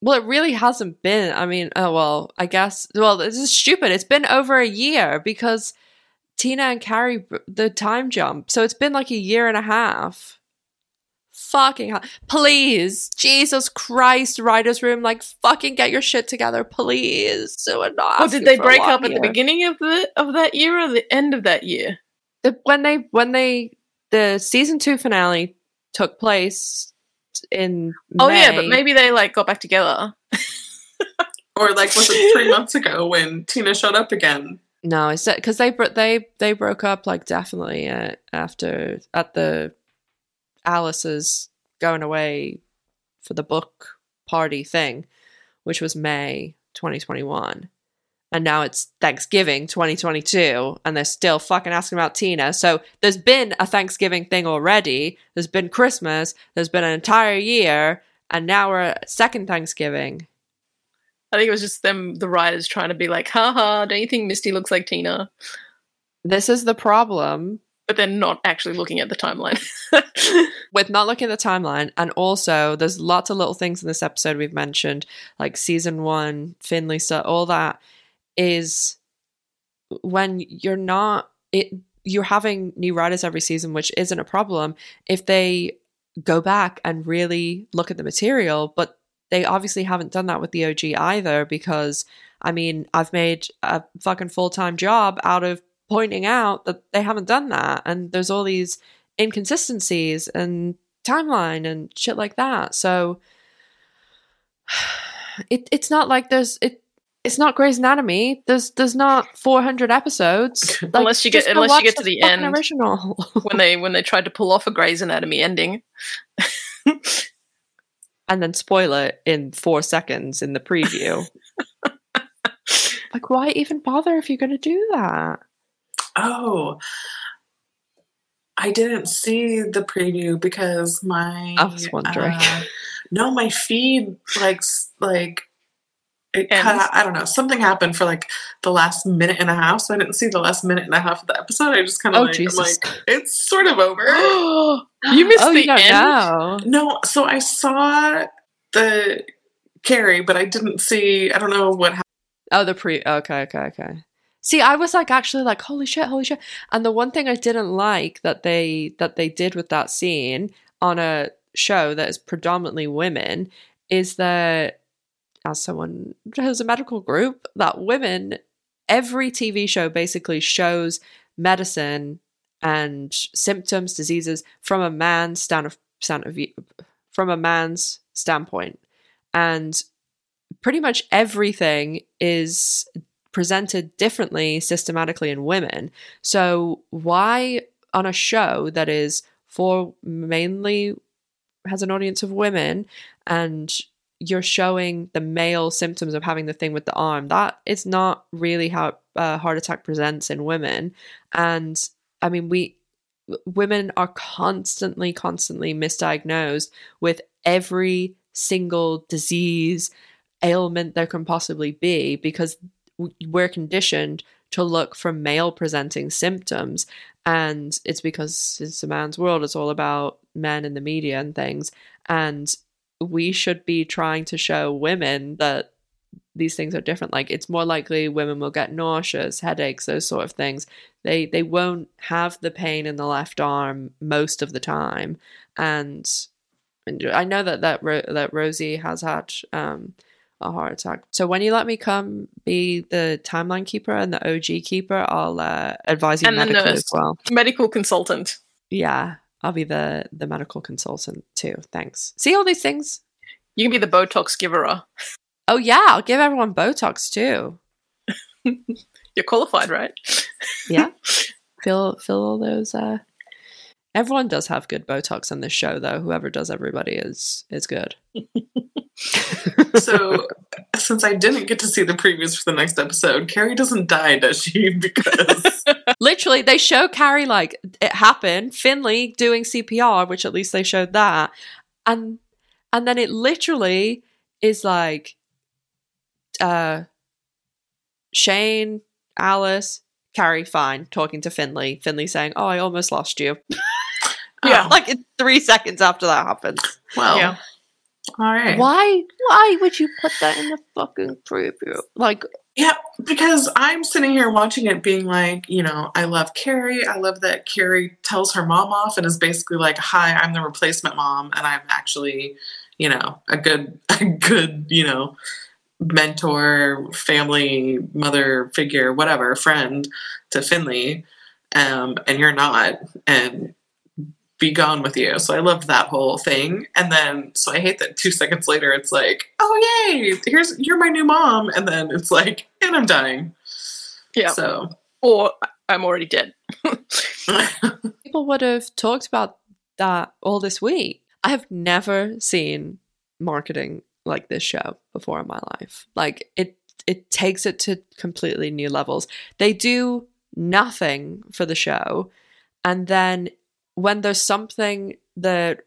Well, it really hasn't been. I mean, oh well, I guess. Well, this is stupid. It's been over a year because Tina and Carrie, the time jump. So it's been like a year and a half. Fucking hell. Please, Jesus Christ, writer's room, like fucking get your shit together, please. So we're not. Oh, did they break lot up at the beginning of the of that year or the end of that year? The, when they when they the season two finale took place in Oh yeah, but maybe they like got back together. Or like, was it three months ago when Tina showed up again? No, it's because they bro- they they broke up like definitely uh, after at the Alice's going away for the book party thing, which was May 2021. And now it's Thanksgiving 2022, and they're still fucking asking about Tina. So there's been a Thanksgiving thing already. There's been Christmas. There's been an entire year, and now we're at second Thanksgiving. I think it was just them, the writers, trying to be like, haha, don't you think Misty looks like Tina? This is the problem But they're not actually looking at the timeline. with not looking at the timeline and also there's lots of little things in this episode we've mentioned like season one finley stuff all that is when you're not it you're having new writers every season which isn't a problem if they go back and really look at the material but they obviously haven't done that with the og either because i mean i've made a fucking full-time job out of pointing out that they haven't done that and there's all these inconsistencies and timeline and shit like that. So it it's not like there's it it's not Grey's Anatomy. There's there's not 400 episodes. Like, Unless you get- unless you get to the fucking end. original. when they when they tried to pull off a Grey's Anatomy ending. and then spoil it in 4 seconds in the preview. like why even bother if you're going to do that? Oh, I didn't see the preview because my. I was wondering. uh, no, my feed like like. It cut out, I don't know. Something happened for like the last minute and a half, so I didn't see the last minute and a half of the episode. I just kind of Oh like, like, it's sort of over. you missed oh, the end. know. No, so I saw the Carrie, but I didn't see. I don't know what happened. Oh, the pre. Okay, okay, okay. See, I was like actually like, holy shit, holy shit. And the one thing I didn't like that they that they did with that scene on a show that is predominantly women is that as someone who has a medical group, that women every TV show basically shows medicine and symptoms, diseases from a man's stand of, stand of from a man's standpoint, and pretty much everything is presented differently systematically in women. So why on a show that is for mainly has an audience of women and you're showing the male symptoms of having the thing with the arm that is not really how a heart attack presents in women. And i mean we women are constantly constantly misdiagnosed with every single disease ailment there can possibly be because we're conditioned to look for male presenting symptoms. And it's because it's a man's world it's all about men in the media and things. And we should be trying to show women that these things are different. Like it's more likely women will get nauseous headaches those sort of things. They they won't have the pain in the left arm most of the time. And, and i know that that that rosie has had um, a heart attack. So when you let me come be the timeline keeper and the og keeper i'll uh, advise you and medically nurse, as well. Medical consultant. Yeah I'll be the the medical consultant too. Thanks. See all these things? You can be the Botox giver. Oh yeah, I'll give everyone Botox too. You're qualified, right? yeah. Fill fill all those uh everyone does have good Botox on this show though. Whoever does everybody is is good. so since I didn't get to see the previews for the next episode, Carrie doesn't die, does she? Because literally they show Carrie like it happened, Finley doing CPR, which at least they showed that. And and then it literally is like uh Shane, Alice, Carrie, fine, talking to Finley. Finley saying, Oh, I almost lost you. Yeah. like it's three seconds after that happens. well, Yeah. All right. Why why would you put that in the fucking preview? Like Yeah, because I'm sitting here watching it being like, you know, I love Carrie. I love that Carrie tells her mom off and is basically like, "Hi, I'm the replacement mom and I'm actually, you know, a good a good, you know, mentor, family, mother figure, whatever, friend to Finley. Um and you're not and be gone with you. So I loved that whole thing. And then so I hate that 2 seconds later it's like, "Oh yay, here's you're my new mom." And then it's like, "And I'm dying." Yeah. So Or I'm already dead. people would have talked about that all this week. I have never seen marketing like this show before in my life. Like it it takes it to completely new levels. They do nothing for the show and then when there's something that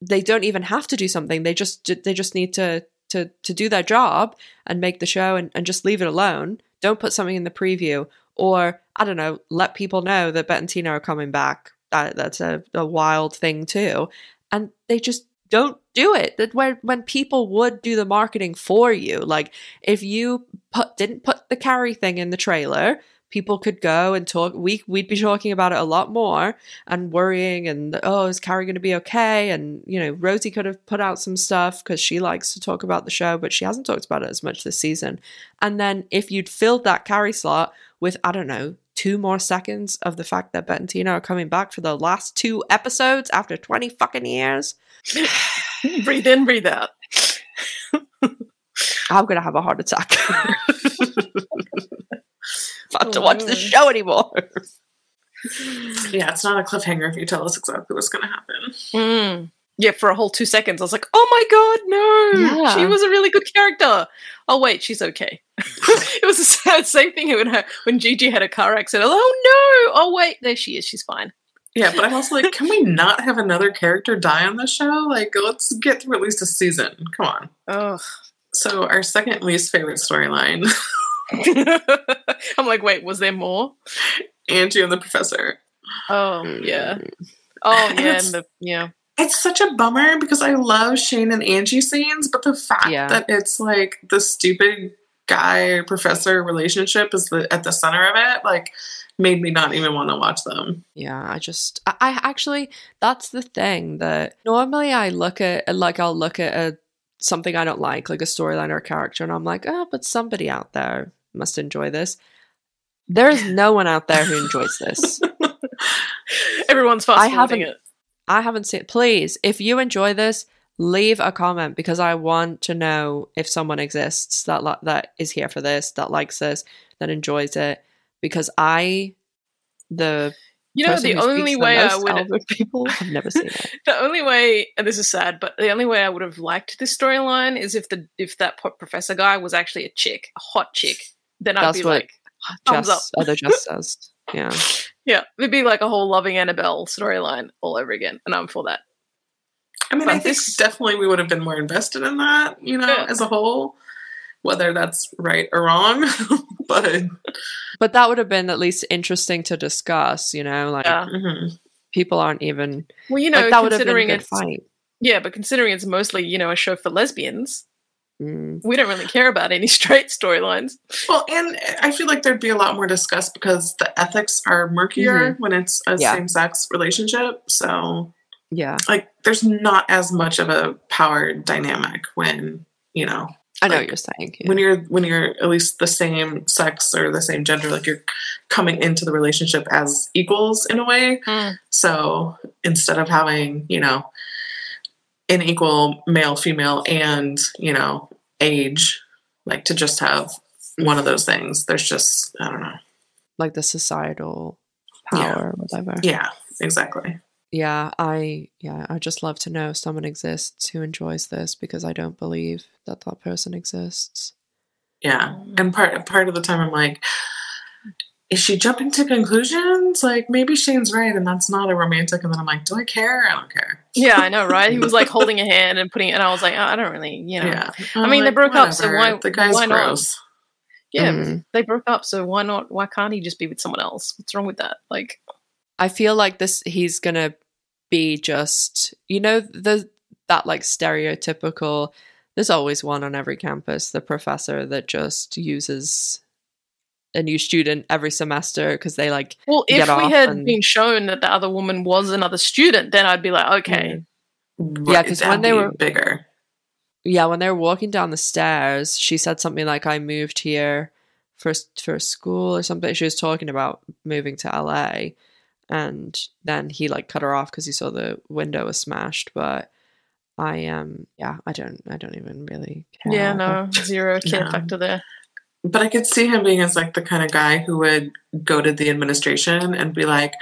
they don't even have to do something, they just they just need to to to do their job and make the show and, and just leave it alone. Don't put something in the preview or I don't know, let people know that Bette and Tina are coming back. That that's a, a wild thing too. And they just don't do it. That when when people would do the marketing for you, like if you put didn't put the Carrie thing in the trailer, people could go and talk. We we'd be talking about it a lot more and worrying and oh, is Carrie going to be okay? And you know, Rosie could have put out some stuff because she likes to talk about the show, but she hasn't talked about it as much this season. And then if you'd filled that Carrie slot with I don't know two more seconds of the fact that Bette and Tina are coming back for the last two episodes after twenty fucking years. breathe in, breathe out. I'm gonna have a heart attack. Not to Oh, watch the really? show anymore. yeah, it's not a cliffhanger if you tell us exactly what's going to happen. Mm. Yeah, for a whole two seconds, I was like, "Oh my god, no! Yeah. She was a really good character." Oh wait, she's okay. it was the sad, same thing when her, when Gigi had a car accident. Oh no! Oh wait, there she is. She's fine. Yeah, but I'm also like, can we not have another character die on the show? Like, let's get through at least a season. Come on. Ugh. So, our second least favorite storyline I'm like, wait, was there more? Angie and the professor. Oh mm. yeah. Oh And yeah, and the yeah. It's such a bummer because I love Shane and Angie scenes, but the fact Yeah. that it's like the stupid guy professor relationship is the, at the center of it, like, made me not even want to watch them. Yeah, I just, I, I actually, that's the thing that normally I look at, like, I'll look at a, something I don't like, like a storyline or a character, and I'm like, oh, but somebody out there must enjoy this. There's no one out there who enjoys this. Everyone's fast I forwarding it. I haven't seen. Please, if you enjoy this, leave a comment because I want to know if someone exists that li- that is here for this, that likes this, that enjoys it. Because I, the You know, the who speaks only the way I would out of people, have never seen it. the only way and this is sad but the only way i would have liked this storyline is if the if that professor guy was actually a chick a hot chick then i'd That's be what like thumbs Jess, other Jess says, yeah. yeah it'd be like a whole loving annabelle storyline all over again and i'm for that I mean, I think this- definitely we would have been more invested in that, you know, Yeah. as a whole, whether that's right or wrong. but But that would have been at least interesting to discuss. You know, like yeah mhm. people aren't even well you know like that would have been a considering good it's fight. yeah but considering it's mostly you know a show for lesbians Mm. we don't really care about any straight storylines well, and I feel like there'd be a lot more discussed because the ethics are murkier when it's a Yeah. same sex relationship. So, Yeah, like, there's not as much of a power dynamic when, you know, I know Like, what you're saying. yeah. when you're when you're at least the same sex or the same gender like you're coming into the relationship as equals in a way hmm. so instead of having you know an equal male female and you know age like to just have one of those things there's just i don't know like the societal power, or whatever. yeah exactly yeah i yeah i just love to know someone exists who enjoys this because i don't believe that that person exists yeah and part part of the time i'm like is she jumping to conclusions like maybe shane's right and that's not a romantic and then i'm like do i care i don't care yeah i know right he was like holding a hand and putting it and i was like oh, i don't really you know Yeah. I mean, they I'm broke up, so why- The guy's why not? gross. Yeah, Mm. they broke up, so why not? Why can't he just be with someone else? What's wrong with that? Like, i feel like this he's gonna be just you know the that like stereotypical there's always one on every campus the professor that just uses a new student every semester because they like well, if we had and- been shown that the other woman was another student, then I'd be like, okay, mm. Yeah, 'cause when they were- bigger. yeah when they were walking down the stairs she said something like i moved here for for school or something. She was talking about moving to la and then he like cut her off because he saw the window was smashed but i um yeah i don't i don't even really care yeah, no, zero care No. factor there. But I could see him being as like the kind of guy who would go to the administration and be like,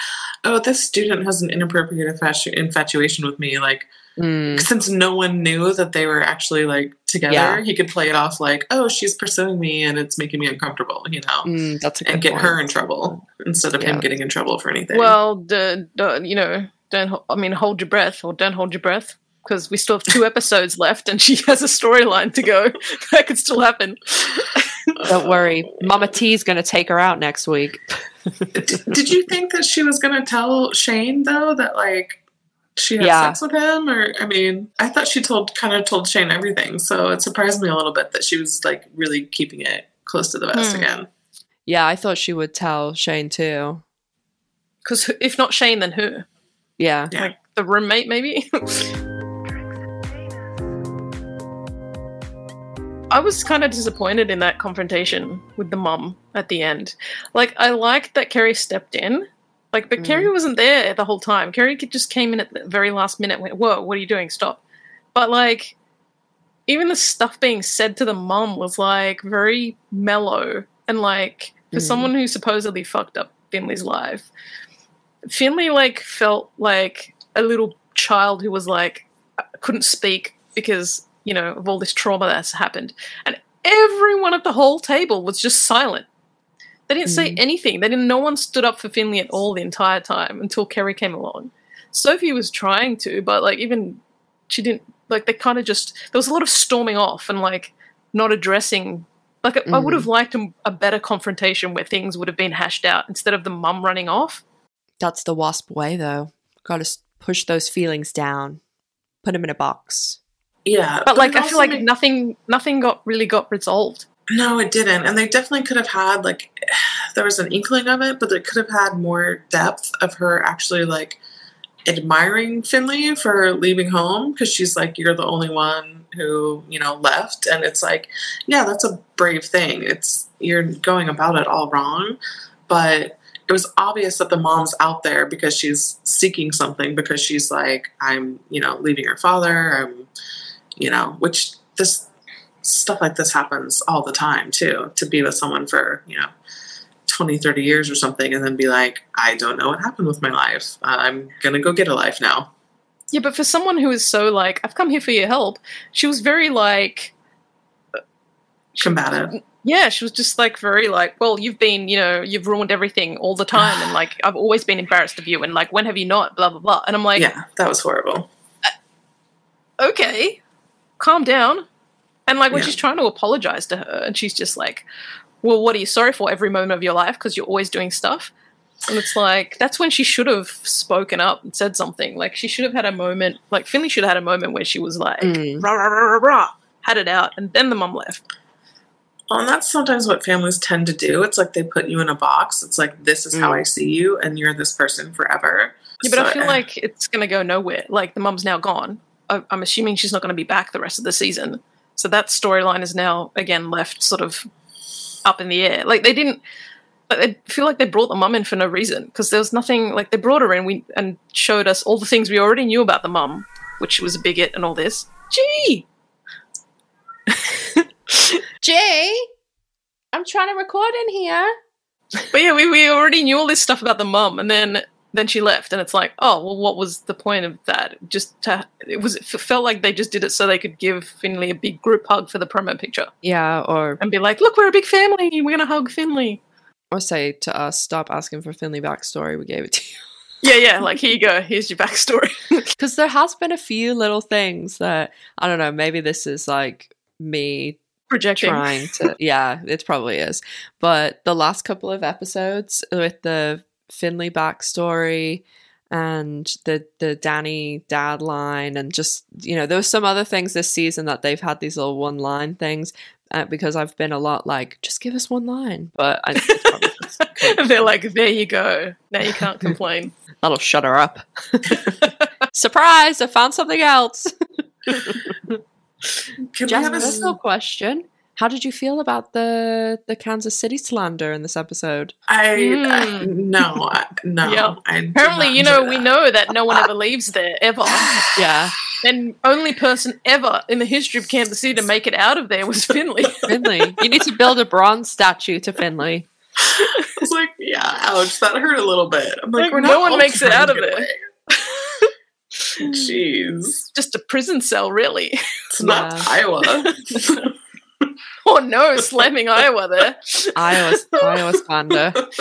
"Oh, this student has an inappropriate infatu- infatuation with me." Like, Mm, since no one knew that they were actually like together, Yeah. he could play it off like, "Oh, she's pursuing me and it's making me uncomfortable," you know, mm, that's a good and get point. her in trouble instead of Yeah. him getting in trouble for anything. Well, the, the, you know, don't. I mean, hold your breath, or don't hold your breath, because we still have two episodes left, and she has a storyline to go. that could still happen. don't worry mama T is gonna take her out next week did, did you think that she was going to tell Shane though that like she had Yeah. sex with him or I mean I thought she told kind of told Shane everything so it surprised me a little bit that she was like really keeping it close to the vest Hmm. again yeah i thought she would tell shane too Because if not Shane, then who? yeah Yeah. Like the roommate, maybe. I was kind of disappointed in that confrontation with the mum at the end. Like, I liked that Carrie stepped in, like, but Mm. Carrie wasn't there the whole time. Carrie just came in at the very last minute. Went, "Whoa, what are you doing? Stop!" But like, even the stuff being said to the mum was like very mellow and like for Mm. someone who supposedly fucked up Finley's life, Finley like felt like a little child who was like couldn't speak because you know of all this trauma that's happened, and everyone at the whole table was just silent. They didn't say Mm. anything. They didn't. No one stood up for Finley at all the entire time until Carrie came along. Sophie was trying to, but like even she didn't. Like they kind of just there was a lot of storming off and like not addressing. Like I- I Mhm. would have liked a, a better confrontation where things would have been hashed out instead of the mum running off. That's the wasp way, though. Got to push those feelings down, put them in a box. yeah But like I feel like made- nothing nothing got really got resolved. No it didn't. And they definitely could have had like there was an inkling of it but they could have had more depth of her actually like admiring Finley for leaving home because she's like you're the only one who you know left. And it's like yeah that's a brave thing. It's you're going about it all wrong. But it was obvious that the mom's out there because she's seeking something because she's like i'm you know leaving her father. I'm you know which this stuff like this happens all the time too to be with someone for you know 20 30 years or something and then be like i don't know what happened with my life uh, i'm gonna go get a life now Yeah, but for someone who is so like, I've come here for your help, she was very like, uh, combative yeah, she was just like very like, well, you've been, you know, you've ruined everything all the time, and like, I've always been embarrassed of you, and like, when have you not? Blah blah blah. And I'm like, yeah that was horrible uh, okay, calm down. And like when Yeah. she's trying to apologize to her, and she's just like, well, what are you sorry for every moment of your life because you're always doing stuff? And it's like that's when she should have spoken up and said something. Like she should have had a moment. Like Finley should have had a moment where she was like, Mm. rah, rah, rah, rah, rah, had it out, and then the mum left. Well, and that's sometimes what families tend to do. It's like they put you in a box. It's like this is how Mm. I see you, and you're this person forever. Yeah, but I feel uh, like it's going to go nowhere. Like the mum's now gone. I- I'm assuming she's not going to be back the rest of the season. So that storyline is now again left sort of up in the air. Like they didn't. I feel like they brought the mum in for no reason because there was nothing. Like they brought her in, we and showed us all the things we already knew about the mum, which was a bigot and all this. Gee, Jay, I'm trying to record in here. but yeah, we, we already knew all this stuff about the mum, and then then she left, and it's like, oh well, what was the point of that? Just to, it was it felt like they just did it so they could give Finley a big group hug for the promo picture Yeah, or and be like, look, we're a big family, we're gonna hug Finley. or say to us, stop asking for Finley backstory. We gave it to you. Yeah, yeah, like here you go, here's your backstory. Because there has been a few little things that I don't know. Maybe this is like me Projecting. trying to. yeah, it probably is. But the last couple of episodes with the Finley backstory and the the Dani dad line, and just you know, there was some other things this season that they've had these little one line things. Uh, because I've been a lot like, just give us one line, but I, just they're like, there you go. Now you can't complain. that'll shut her up. Surprise! I found something else. Can we Jess, have a s- personal question. How did you feel about the the Kansas City slander in this episode? I, I Mm. no I, no. Yeah. I Apparently, you know, enjoy we know that no one ever leaves there ever. Yeah, And only person ever in the history of Kansas City to make it out of there was Finley. Finley. you need to build a bronze statue to Finley. I was like, yeah, ouch, that hurt a little bit. I'm like, Like, we're no not one makes it out of it. Jeez, Just a prison cell, really. it's not Yeah. Iowa. Oh no, slamming Iowa there. Iowa, Iowa slander.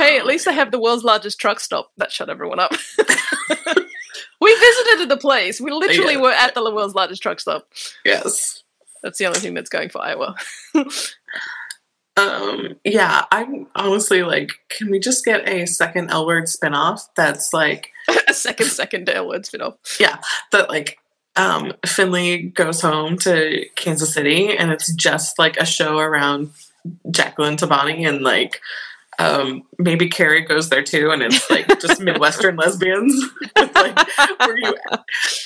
hey, at least they have the world's largest truck stop. That shut everyone up. we visited the place. We literally Yeah. were at the world's largest truck stop. yes. That's the only thing that's going for Iowa. Um, yeah, I'm honestly like, can we just get a second L word spinoff that's like a second, second L word spin off. that like um Finley goes home to Kansas City and it's just like a show around Jacqueline Toboni and like um maybe Carrie goes there too and it's like just Midwestern lesbians like where you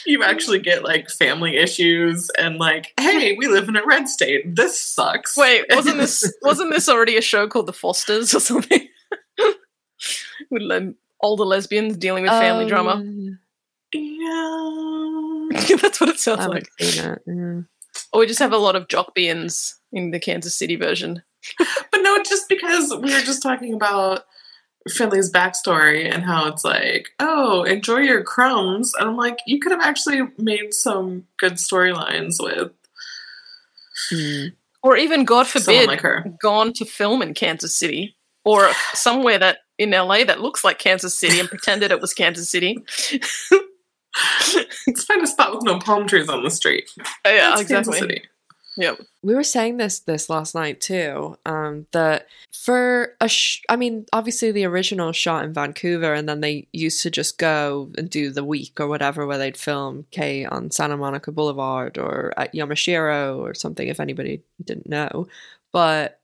you actually get like family issues and like hey we live in a red state this sucks Wait, wasn't this wasn't this already a show called The Fosters or something? With le- older lesbians dealing with family drama. Um, yeah That's what it sounds like. Mm. Or we just have a lot of jockbeans in the Kansas City version. But no, just because we were just talking about Finley's backstory and how it's like, oh, enjoy your crumbs. And I'm like, you could have actually made some good storylines with Mm. Or even, God forbid, like gone to film in Kansas City or somewhere that in LA that looks like Kansas City and pretended it was Kansas City. Let's find a spot with no palm trees on the street. yeah, That's exactly. Yep. We were saying this this last night too. Um, that for a, sh- I mean, obviously the original shot in Vancouver, and then they used to just go and do the week or whatever, where they'd film Kay on Santa Monica Boulevard or at Yamashiro or something. If anybody didn't know, but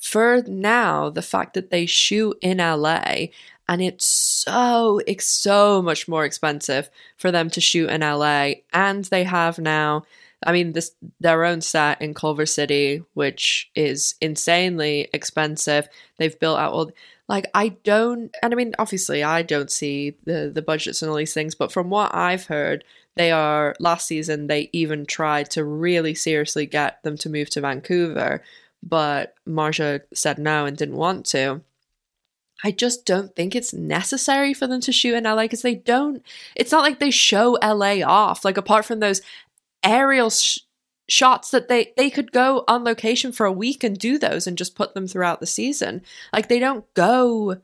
for now, the fact that they shoot in LA and it's so it's so much more expensive for them to shoot in LA, and they have now I mean, this their own set in Culver City, which is insanely expensive. They've built out all like I don't, and I mean, obviously, I don't see the the budgets and all these things, but from what I've heard, they are last season. They even tried to really seriously get them to move to Vancouver, but Marja said no and didn't want to. I just don't think it's necessary for them to shoot in LA because they don't. It's not like they show LA off. Like apart from those aerial sh- shots that they they could go on location for a week and do those and just put them throughout the season. Like they don't go.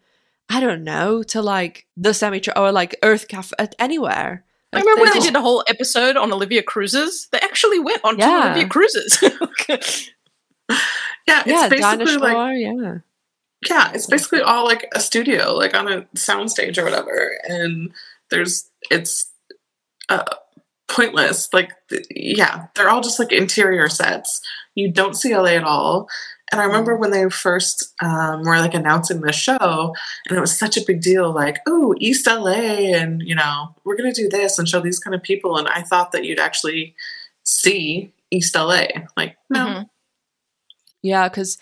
I don't know to like the semi or like Earth Cafe anywhere. I remember when they did a whole episode on Olivia Cruises. They actually went on Yeah. two Olivia Cruises. Yeah, it's yeah, basically like yeah. Yeah, it's basically all like a studio, like on a soundstage or whatever. And there's it's uh, pointless. Like th- yeah, they're all just like interior sets. You don't see LA at all. And I remember when they first um, were like announcing the show, and it was such a big deal. Like, oh, East LA, and you know, we're gonna do this and show these kind of people. And I thought that you'd actually see East LA. Like, no, Mhm. Yeah, because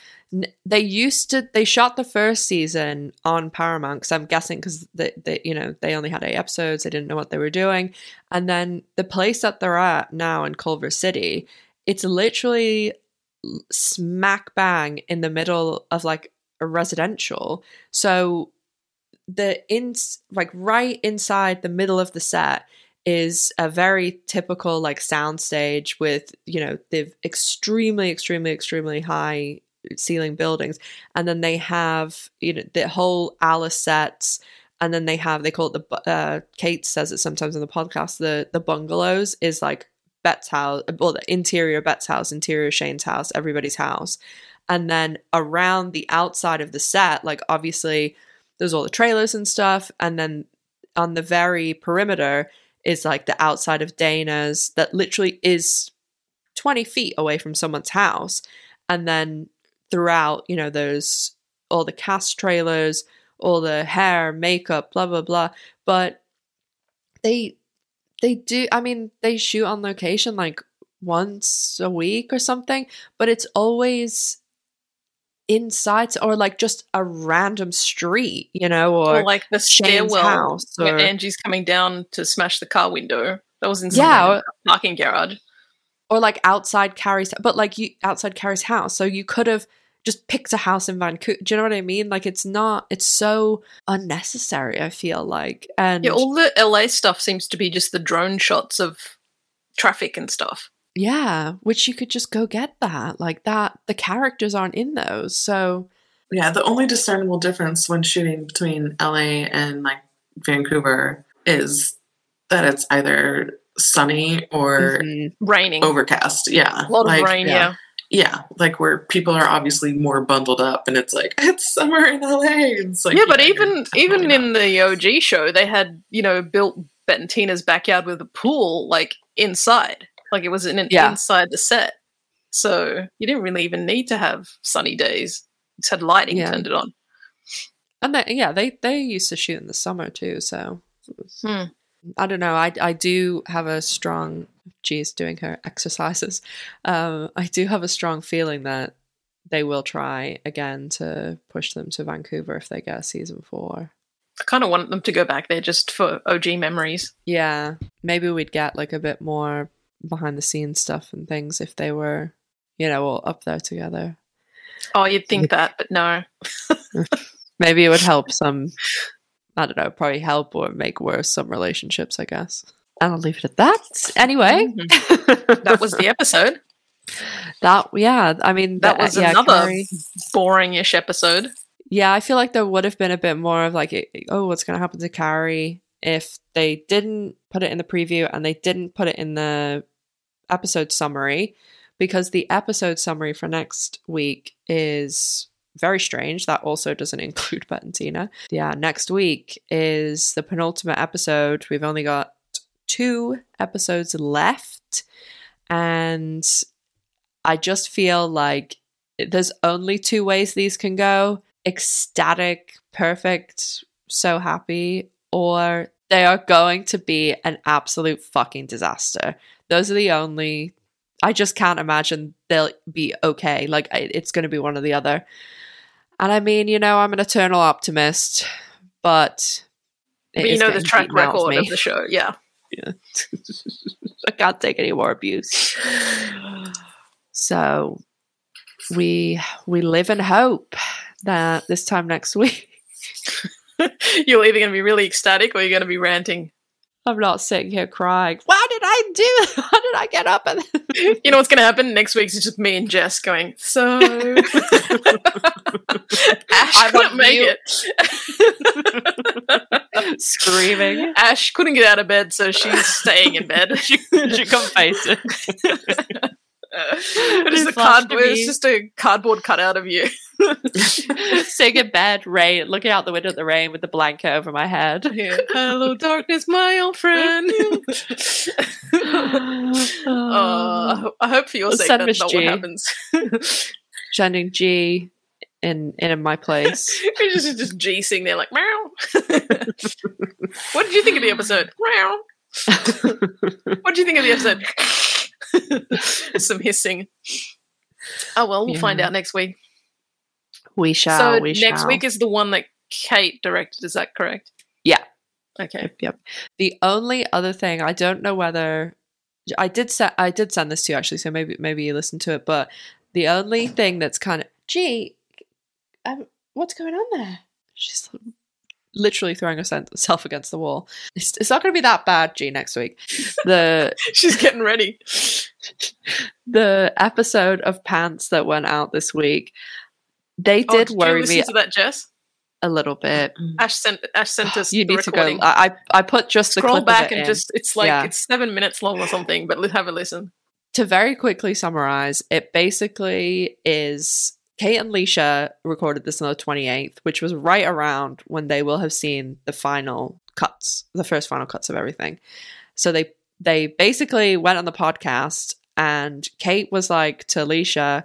they used to they shot the first season on Paramount. Because I'm guessing because they, they you know they only had eight episodes, they didn't know what they were doing, and then the place that they're at now in Culver City, it's literally smack bang in the middle of like a residential. So the in like right inside the middle of the set is a very typical like soundstage with you know the extremely extremely extremely high ceiling buildings and then they have you know the whole alice sets and then they have they call it the uh kate says it sometimes in the podcast the the bungalows is like Bette's house well the interior Bette's house interior shane's house everybody's house and then around the outside of the set like obviously there's all the trailers and stuff and then on the very perimeter is like the outside of Dana's that literally is 20 feet away from someone's house. And then throughout, you know, those all the cast trailers, all the hair, makeup, blah, blah, blah. But they, they do, I mean, they shoot on location like once a week or something, but it's always inside or like just a random street, you know, or, or like the stairwell house. where Or, Angie's coming down to smash the car window. That was in Yeah, or- parking garage. Or like outside Carrie's, but like you outside Carrie's house. So you could have just picked a house in Vancouver. Do you know what I mean? Like it's not. It's so unnecessary. I feel like, and Yeah, all the LA stuff seems to be just the drone shots of traffic and stuff. yeah, which you could just go get that. Like that, the characters aren't in those. So Yeah, the only discernible difference when shooting between LA and like Vancouver is that it's either sunny or mhm. Raining. overcast. Yeah. a lot of like, rain, yeah. yeah. Yeah, like where people are obviously more bundled up and it's like it's summer in LA. It's like yeah, but even even not. in the OG show, they had you know built Bette and Tina's backyard with a pool like inside, like it was in an Yeah. inside the set. So you didn't really even need to have sunny days. You just had lighting turned it on. and they, yeah, they they used to shoot in the summer too. So Hmm. I don't know. I I do have a strong. Geez, doing her exercises. Um, I do have a strong feeling that they will try again to push them to Vancouver if they get a season four. I kind of want them to go back there just for OG memories. Yeah, maybe we'd get like a bit more behind the scenes stuff and things if they were, you know, all up there together. Oh, you'd think that, but no. Maybe it would help some. I don't know, probably help or make worse some relationships. I guess. And I'll leave it at that. Anyway, Mhm. That was the episode. that yeah. I mean, That the- was yeah, another Carrie- boring-ish episode. Yeah, I feel like there would have been a bit more of like, oh, what's going to happen to Carrie if they didn't put it in the preview and they didn't put it in the episode summary, because the episode summary for next week is very strange. That also doesn't include Bette. Yeah, next week is the penultimate episode. We've only got two episodes left, and I just feel like there's only two ways these can go ecstatic, perfect, so happy, or they are going to be an absolute fucking disaster. Those are the only I just can't imagine they'll be okay. Like it's going to be one or the other. And I mean, you know, I'm an eternal optimist, but But you know the track record of the show. Yeah. Yeah. I can't take any more abuse. So we we live in hope that this time next week You're either going to be really ecstatic or you're going to be ranting. I'm not sitting here crying. Why did I do? How did I get up? And You know what's going to happen next week It's just me and Jess going, so. Ash I'm couldn't make mute. it. screaming. Ash couldn't get out of bed, so she's staying in bed. she, she couldn't face it. It is It a cardboard. It's me. just a cardboard cutout of you. Sitting in bed, rain, looking out the window at the rain with the blanket over my head. Hello, darkness, my old friend. oh, I hope for your sake Send that's not G. what happens. Sending G in in my place. It's just, just G sitting there like meow. what did you think of the episode? Meow. What did you think of the episode? Some hissing. Oh well, we'll find out next week. We shall. so we next shall. week is the one that Kate directed. Is that correct? Yeah. Okay. Yep, yep. The only other thing I don't know whether I did set I did send this to you actually, so maybe maybe you listened to it. But the only thing that's kind of gee, um, what's going on there? She's literally throwing herself against the wall. It's, it's not going to be that bad, G. Next week, the She's getting ready. the episode of Pants that went out this week, they Oh, did worry me to that, Jess? a little bit. Mm. Ash sent Ash sent us. You the need to go. I I put just the Scroll clip back and in. just it's like Yeah. it's seven minutes long or something. But let's have a listen. to very quickly summarize, it basically is Kate and Leisha recorded this on the 28th, which was right around when they will have seen the final cuts, the first final cuts of everything. So they they basically went on the podcast and Kate was like to Leisha,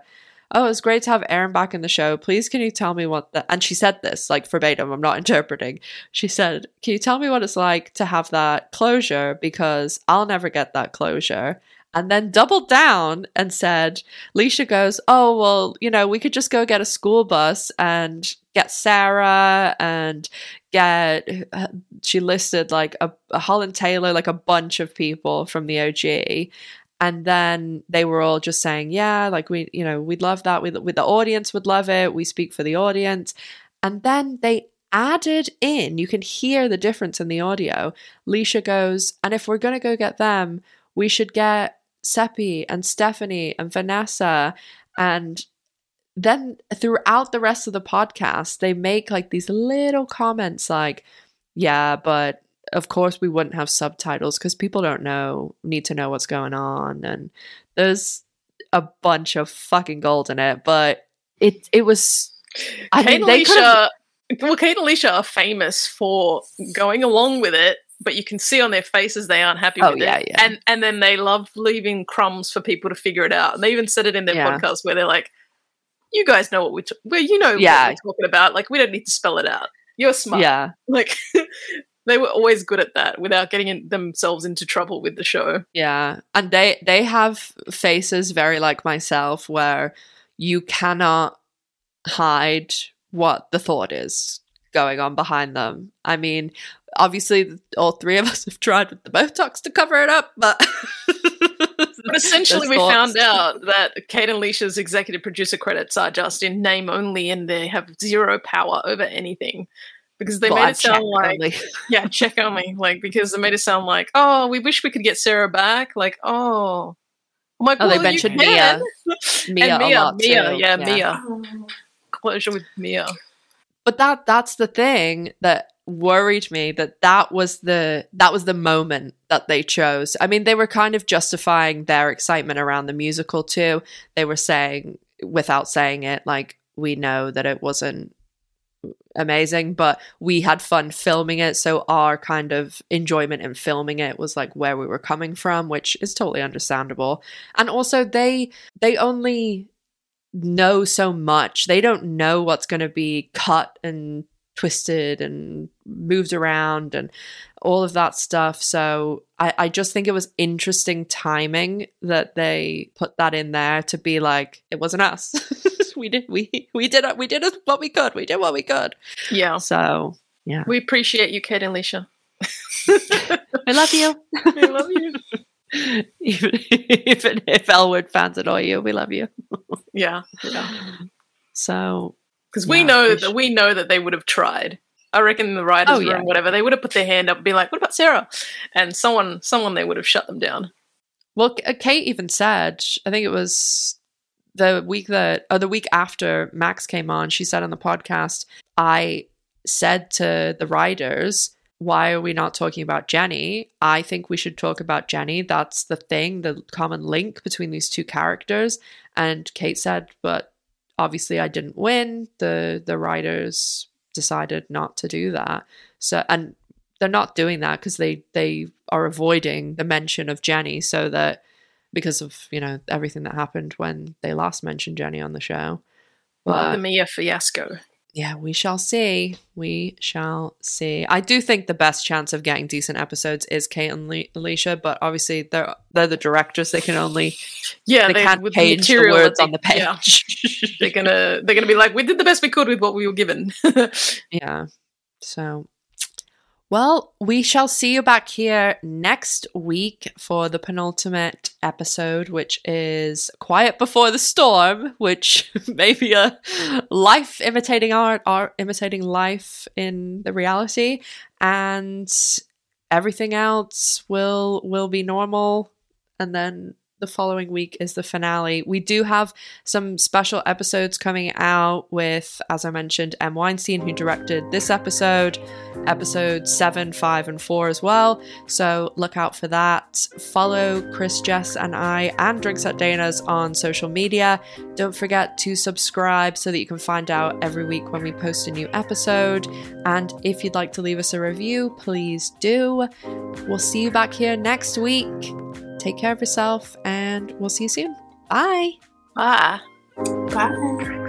Oh, it's great to have Aaron back in the show. Please, can you tell me what the. And she said this, like verbatim, I'm not interpreting. She said, Can you tell me what it's like to have that closure? Because I'll never get that closure and then doubled down and said, Leisha goes, Oh, well, you know, we could just go get a school bus and get Sarah and get, she listed like a, a Holland Taylor, like a bunch of people from the OG. And then they were all just saying, Yeah, like we, you know, we'd love that. We, we, the audience would love it. We speak for the audience. And then they added in, you can hear the difference in the audio. Leisha goes, And if we're going to go get them, we should get Seppi and Stephanie and Vanessa. And then throughout the rest of the podcast, they make like these little comments like, yeah, but of course we wouldn't have subtitles because people don't know, need to know what's going on. And there's a bunch of fucking gold in it, but it it was. I Kate mean, Leisha, well, Kate and Leisha are famous for going along with it, but you can see on their faces they aren't happy Oh, with yeah, it. yeah. And and then they love leaving crumbs for people to figure it out. And they even said it in their Yeah. podcast where they're like, "You guys know what we're, t- well, you know Yeah. what we're talking about. Like, we don't need to spell it out. You're smart. yeah. Like." They were always good at that without getting in themselves into trouble with the show. Yeah, and they they have faces very like myself where you cannot hide what the thought is going on behind them. I mean, obviously all three of us have tried with the Botox to cover it up, but But essentially, we found out that Kate and Leisha's executive producer credits are just in name only, and they have zero power over anything because they Well, made I've it sound like only. yeah, check only, like because they made it sound like oh, we wish we could get Sarah back, like oh. I'm like, Oh, they well, you mentioned Mia, Mia Mia, Mia, yeah, yeah. Mia. Closure with Mia. but that that's the thing that worried me that that was the that was the moment that they chose. I mean they were kind of justifying their excitement around the musical too. They were saying without saying it like we know that it wasn't amazing but we had fun filming it so our kind of enjoyment in filming it was like where we were coming from which is totally understandable. And also they they only know so much. They don't know what's going to be cut and twisted and moved around and all of that stuff. So I, I just think it was interesting timing that they put that in there to be like, it wasn't us. we did we we did we did what we could. We did what we could. Yeah. So yeah. We appreciate you, Kate and Leisha. I love you. I love you. even, even if L Word fans annoy you, we love you. Yeah. Yeah. So Because we Yeah, know that we know that they would have tried. I reckon the writers Oh, room, yeah. whatever, they would have put their hand up and be like, "What about Sarah?" And someone, someone, they would have shut them down. Well, uh, Kate even said, I think it was the week that, or the week after Max came on, she said on the podcast, I said to the writers, why are we not talking about Jenny? I think we should talk about Jenny. That's the thing, the common link between these two characters. And Kate said, but obviously I didn't win. The the writers decided not to do that. So and they're not doing that because they they are avoiding the mention of Jenny so that because of you know everything that happened when they last mentioned Jenny on the show. But the Mia fiasco. Yeah, we shall see. We shall see. I do think the best chance of getting decent episodes is Kate and Le- Leisha, but obviously they're they're the directors. They can only Yeah, they, can't with page the material that words they- on the yeah, page. they're gonna they're gonna be like, "We did the best we could with what we were given." Yeah. So, well, we shall see you back here next week for the penultimate episode, which is Quiet Before the Storm, which may be a life imitating art, art imitating life in the reality. And everything else will will be normal. And then the following week is the finale. We do have some special episodes coming out with, as I mentioned, M. Weinstein, who directed this episode, episode 7, 5, and 4 as well. So look out for that. Follow Chris, Jess, and I and Drinks at Dana's on social media. Don't forget to subscribe so that you can find out every week when we post a new episode. And if you'd like to leave us a review, please do. We'll see you back here next week. Take care of yourself, and we'll see you soon. Bye. ah. Bye.